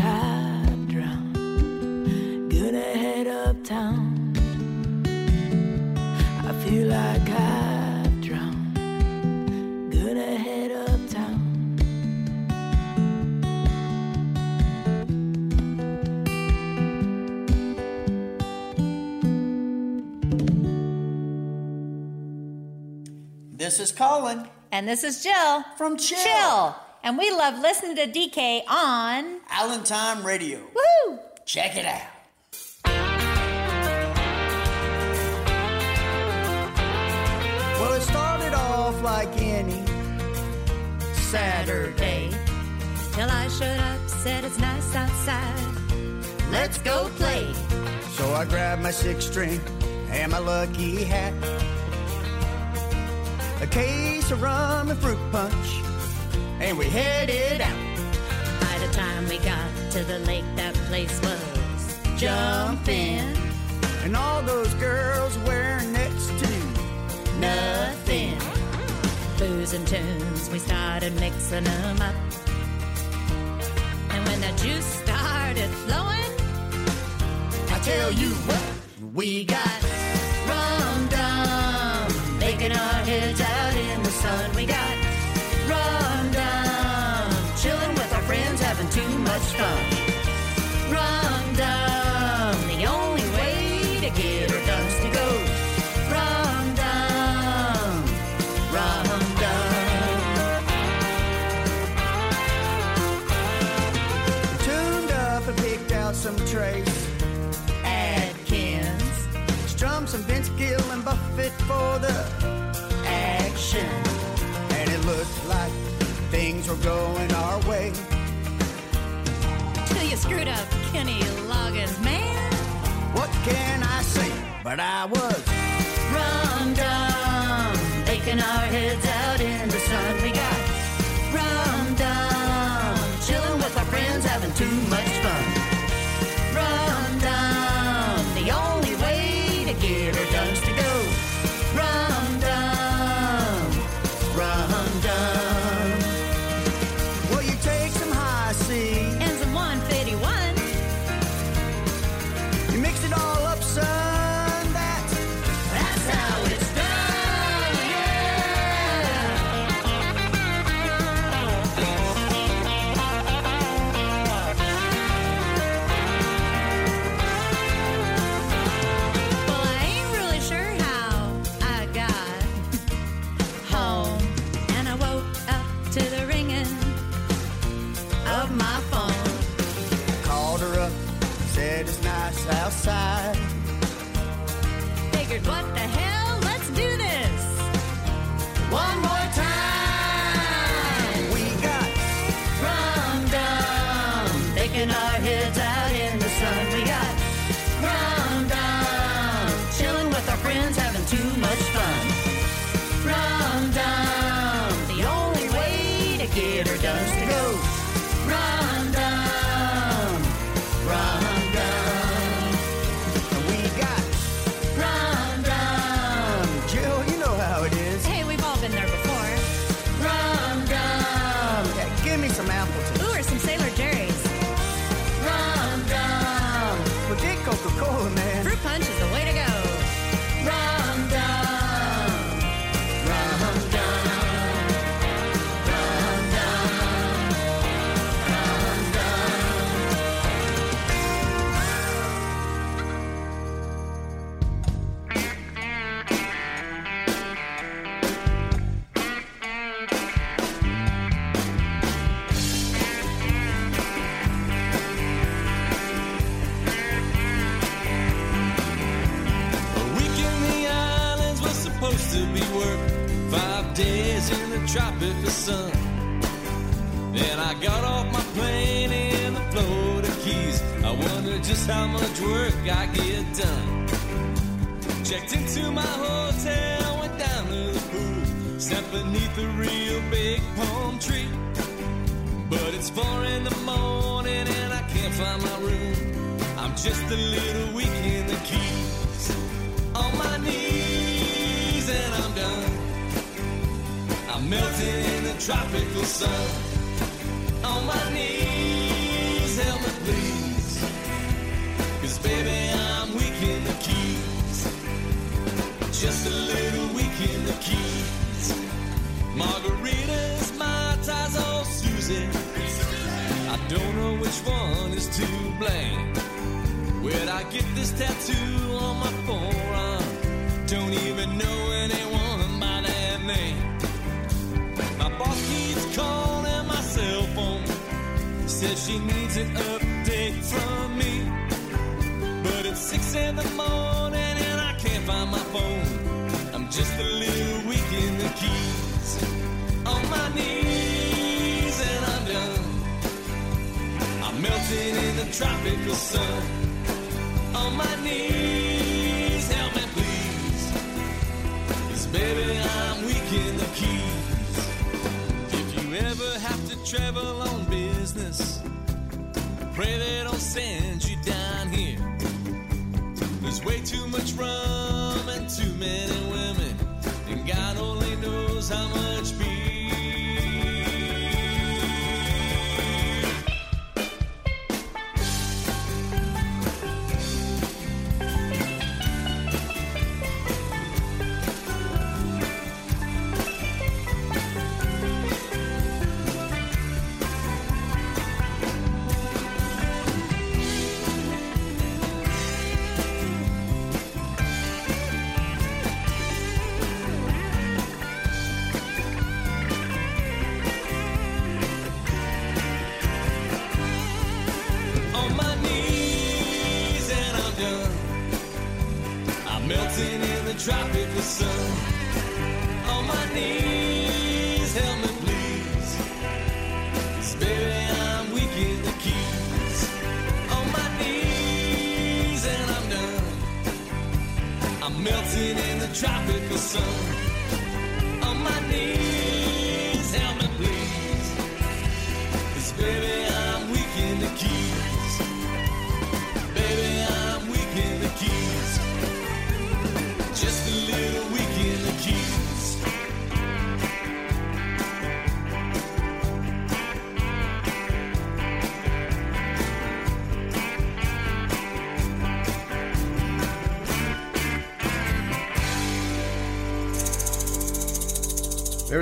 This is Colin. And this is Jill. From Chill. Chill. And we love listening to DK on Island Time Radio. Woo! Check it out. Well, it started off like any Saturday. Till I showed up, said it's nice outside. Let's go play. So I grabbed my six string and my lucky hat. A case of rum and fruit punch, and we headed out. By the time we got to the lake, that place was jumping. And all those girls were next to Nothing. Booze and tunes, we started mixing them up. And when the juice started flowing, I tell you what, we got rum dum, making our heads out in the sun. We got rum dum, chilling with our friends, having too much fun. Rum dum, the only way to get her done is to go. Rum dum, rum dum. tuned up and picked out some Trace Adkins, strummed some Vince Gill and Buffett for the action. And it looked like things were going our way. Till you screwed up Kenny Loggins, man. What can I say? But I was Rum dum, baking our heads out in the my phone. called her up, said it's nice outside. Figured, what the hell? Tropical sun. Then I got off my plane in the Florida Keys. I wondered just how much work I get done. Checked into my hotel, went down to the pool, sat beneath a real big palm tree. But it's four in the morning and I can't find my room. I'm just a little weak in the keys. Melting in the tropical sun. On my knees, help me please. Cause baby, I'm weak in the keys. Just a little weak in the keys. Margaritas, mai tais, oh Susie. I don't know which one is to blame. Where'd I get this tattoo on my forearm? Don't even know anyone Says she needs an update from me. But it's six in the morning and I can't find my phone. I'm just a little weak in the keys. On my knees and I'm done. I'm melting in the tropical sun. On my knees, help me please. Cause baby, I'm weak in the keys. If you ever have to travel pray they don't send you down here. There's way too much rum and too many women, and God only knows how much beer.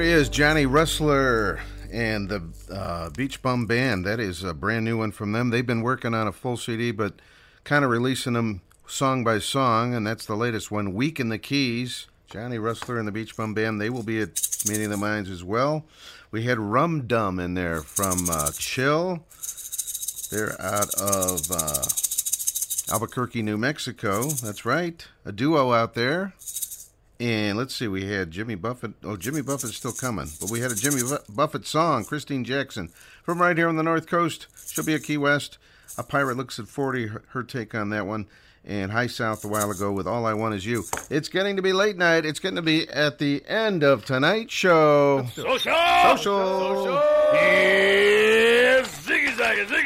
He is, Johnny Russler and the uh, Beach Bum Band. That is a brand new one from them. They've been working on a full CD, but kind of releasing them song by song, and that's the latest one, Weak in the Keys. Johnny Russler and the Beach Bum Band, they will be at Meeting of the Minds as well. We had Rum Dum in there from uh, Chill. They're out of uh, Albuquerque, New Mexico. That's right. A duo out there. And let's see, we had Jimmy Buffett. Oh, Jimmy Buffett's still coming. But we had a Jimmy Buffett song, Christine Jackson, from right here on the North Coast. She'll be at Key West. A Pirate Looks at 40, her, her take on that one. and High South a while ago with All I Want Is You. It's getting to be late night. It's getting to be at the end of tonight's show. Social! Social! Yes!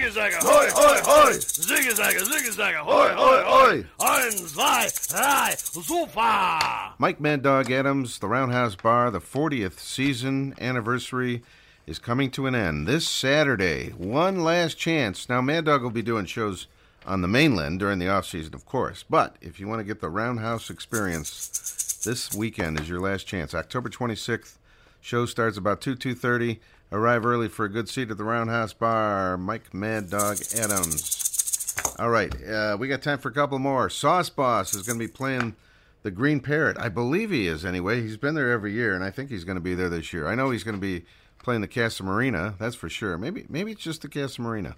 Ziggy zagga, ziggy zagga, Hoi, hoi, hoi! Ziggy zagga, Hoi, hoi, hoi! Eins, zwei, drei, super! Mike Mad Dog Adams, the Roundhouse Bar, the 40th season anniversary is coming to an end this Saturday. One last chance. Now, Mad Dog will be doing shows on the mainland during the off season, of course. But if you want to get the Roundhouse experience, this weekend is your last chance. October 26th. Show starts about 2 2:30. Arrive early for a good seat at the Roundhouse Bar. Mike Mad Dog Adams. All right, uh, we got time for a couple more. Sauce Boss is going to be playing the Green Parrot. I believe he is anyway. He's been there every year, and I think he's going to be there this year. I know he's going to be playing the Casa Marina. That's for sure. Maybe maybe it's just the Casa Marina,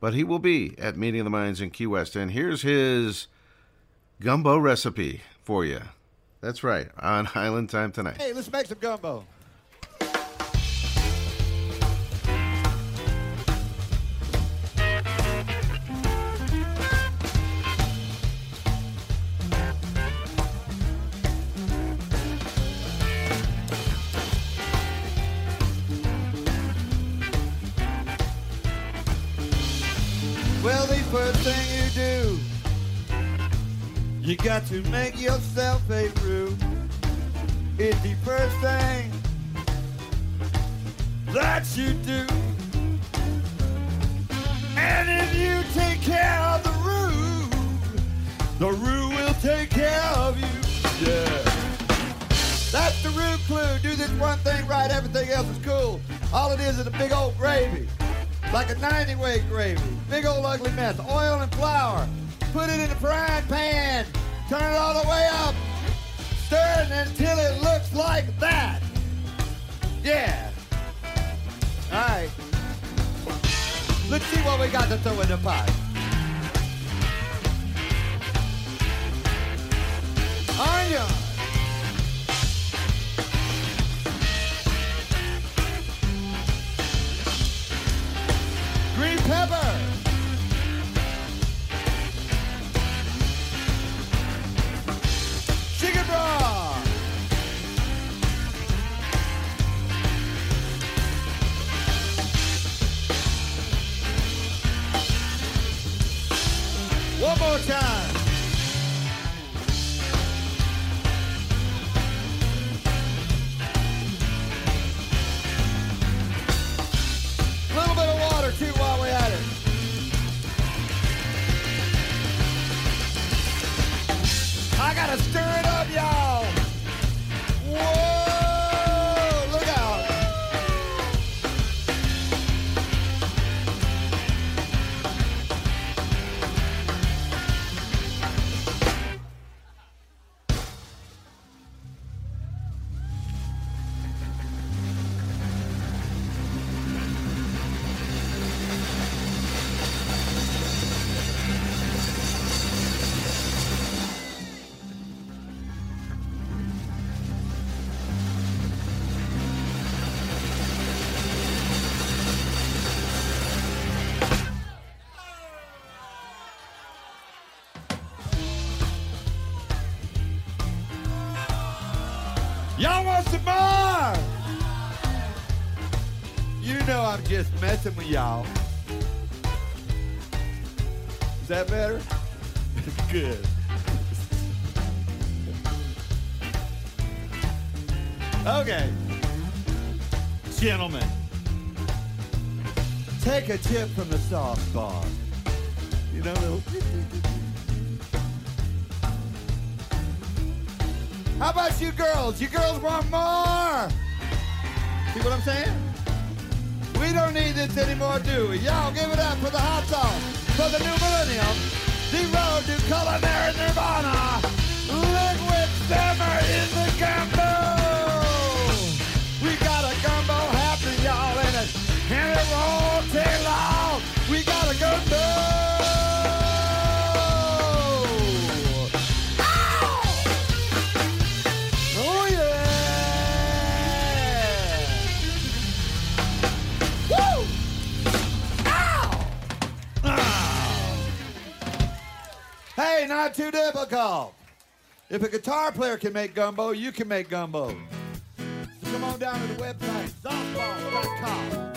but he will be at Meeting of the Minds in Key West. And here's his gumbo recipe for you. That's right on [laughs] Island Time tonight. Hey, let's make some gumbo. Got to make yourself a brew. It's the first thing that you do. And if you take care of the roux, the roux will take care of you. Yeah. That's the roux clue. Do this one thing right, everything else is cool. All it is is a big old gravy. Like a 90 weight gravy. Big old ugly mess. Oil and flour. Put it in a frying pan. Turn it all the way up. Stir it until it looks like that. Yeah. All right. Let's see what we got to throw in the pot. Onion. Green pepper. Y'all. Is that better? [laughs] Good. Okay. Gentlemen, take a tip from the bar. You know, little. How about you girls? You girls want more? See what I'm saying? We don't need this anymore, do we? Y'all give it up for the hot sauce, for the new millennium, the road to culinary nirvana. Liquid simmer in the not too difficult. If a guitar player can make gumbo, you can make gumbo. So come on down to the website, sauceboss.com.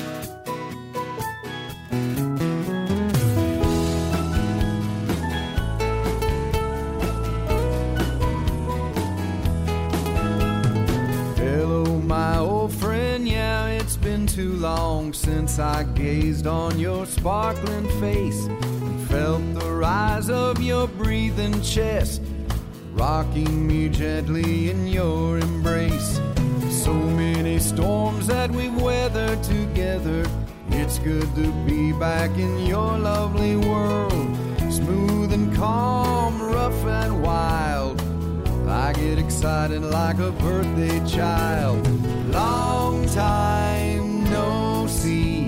Hello, my old friend. Yeah, it's been too long since I gazed on your sparkling face felt the rise of your breathing chest, rocking me gently in your embrace. So many storms that we've weathered together. It's good to be back in your lovely world, smooth and calm, rough and wild. I get excited like a birthday child. Long time no see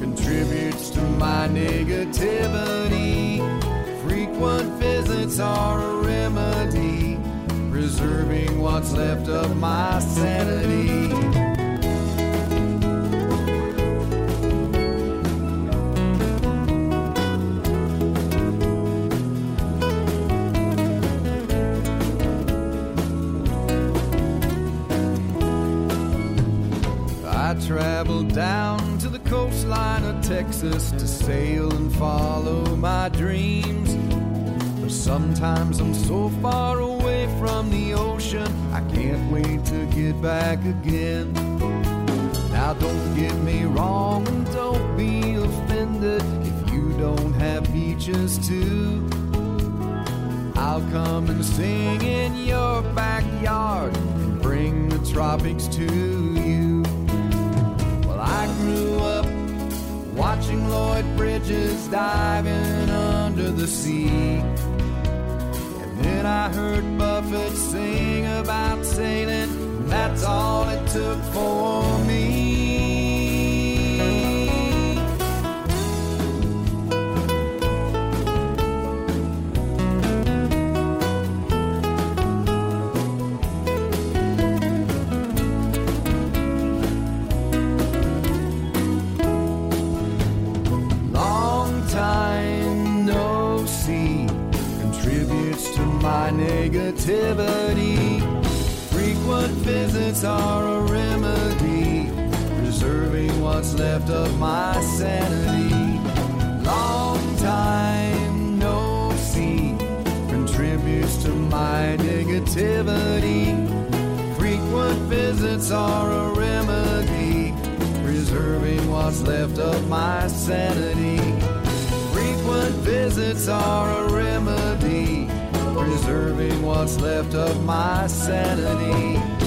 contributes to my negativity. Frequent visits are a remedy, preserving what's left of my sanity. I traveled down to the coastline of Texas to sail and follow my dreams. Sometimes I'm so far away from the ocean, I can't wait to get back again. Now, don't get me wrong and don't be offended if you don't have beaches too. I'll come and sing in your backyard and bring the tropics to you. Well, I grew up watching Lloyd Bridges diving under the sea. And I heard Buffett sing about sailing. That's all it took for me. Negativity. Frequent visits are a remedy, preserving what's left of my sanity. Long time no see contributes to my negativity. Frequent visits are a remedy, preserving what's left of my sanity. Frequent visits are a remedy, preserving what's left of my sanity.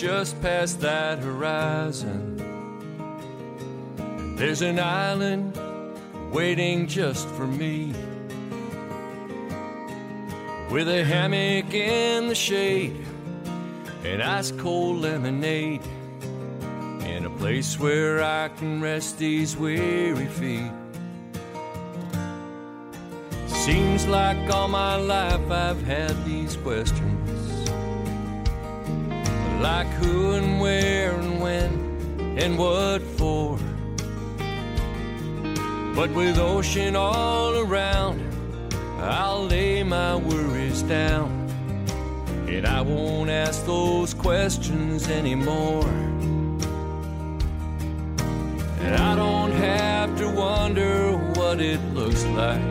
Just past that horizon, there's an island waiting just for me. With a hammock in the shade and ice cold lemonade, and a place where I can rest these weary feet. Seems like all my life I've had these questions like who and where and when and what for. But with ocean all around, I'll lay my worries down. And I won't ask those questions anymore. And I don't have to wonder what it looks like.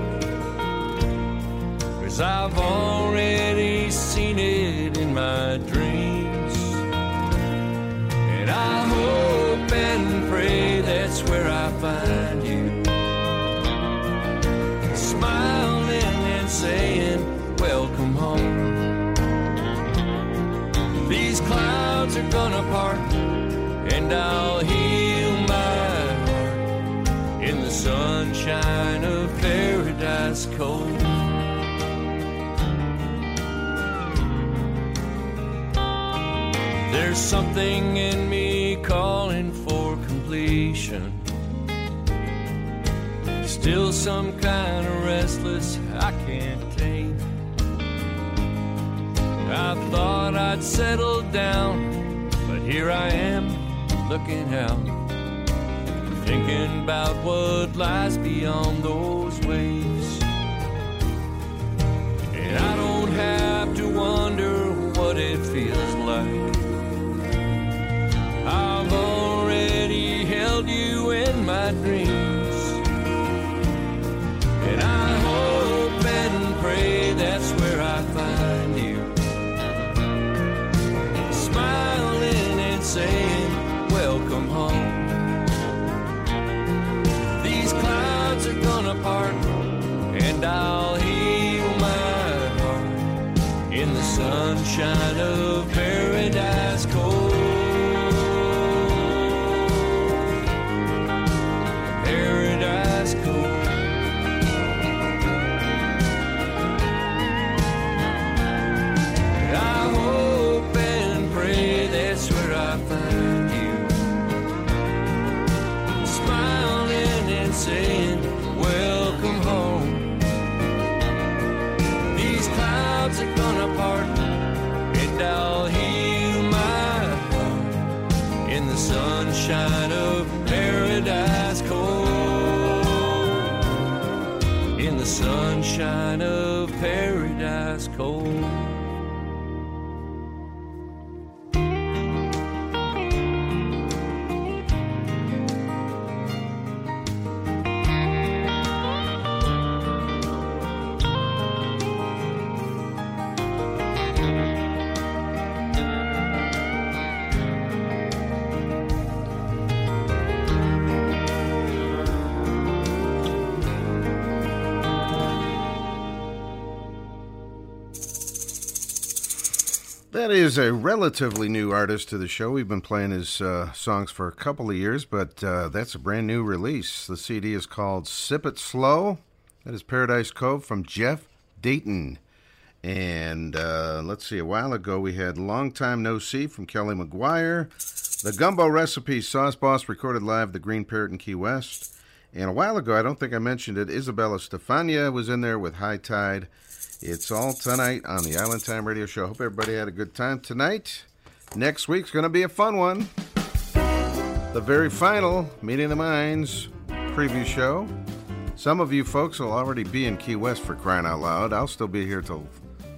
Cause I've already seen it in my dreams. I hope and pray that's where I find you. Smiling and saying, Welcome home. These clouds are gonna part, and I'll heal my heart. In the sunshine of Paradise Cove. There's something in Still some kind of restless I can't tame. I thought I'd settle down, but here I am looking out, thinking about what lies beyond those waves. And I don't have to wonder what it feels saying, Welcome home. These clouds are gonna part, and I'll heal my heart in the sunshine is a relatively new artist to the show. We've been playing his uh, songs for a couple of years, but uh, that's a brand new release. The CD is called Sip It Slow. That is Paradise Cove from Jeff Dayton. And uh, let's see, a while ago we had Long Time No See from Kelly McGuire. The Gumbo Recipe Sauce Boss recorded live at the Green Parrot in Key West. And a while ago, I don't think I mentioned it, Isabella Stefania was in there with High Tide. It's all tonight on the Island Time Radio Show. Hope everybody had a good time tonight. Next week's going to be a fun one. The very final Meeting of the Minds preview show. Some of you folks will already be in Key West for crying out loud. I'll still be here till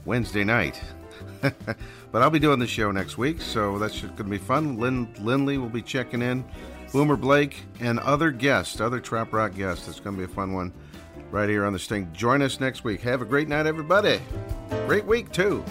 Wednesday night. [laughs] but I'll be doing the show next week, so that's going to be fun. Lynn Lindley will be checking in. Boomer Blake and other guests, other Trop Rock guests. It's going to be a fun one right here on the Sting. Join us next week. Have a great night, everybody. Great week, too.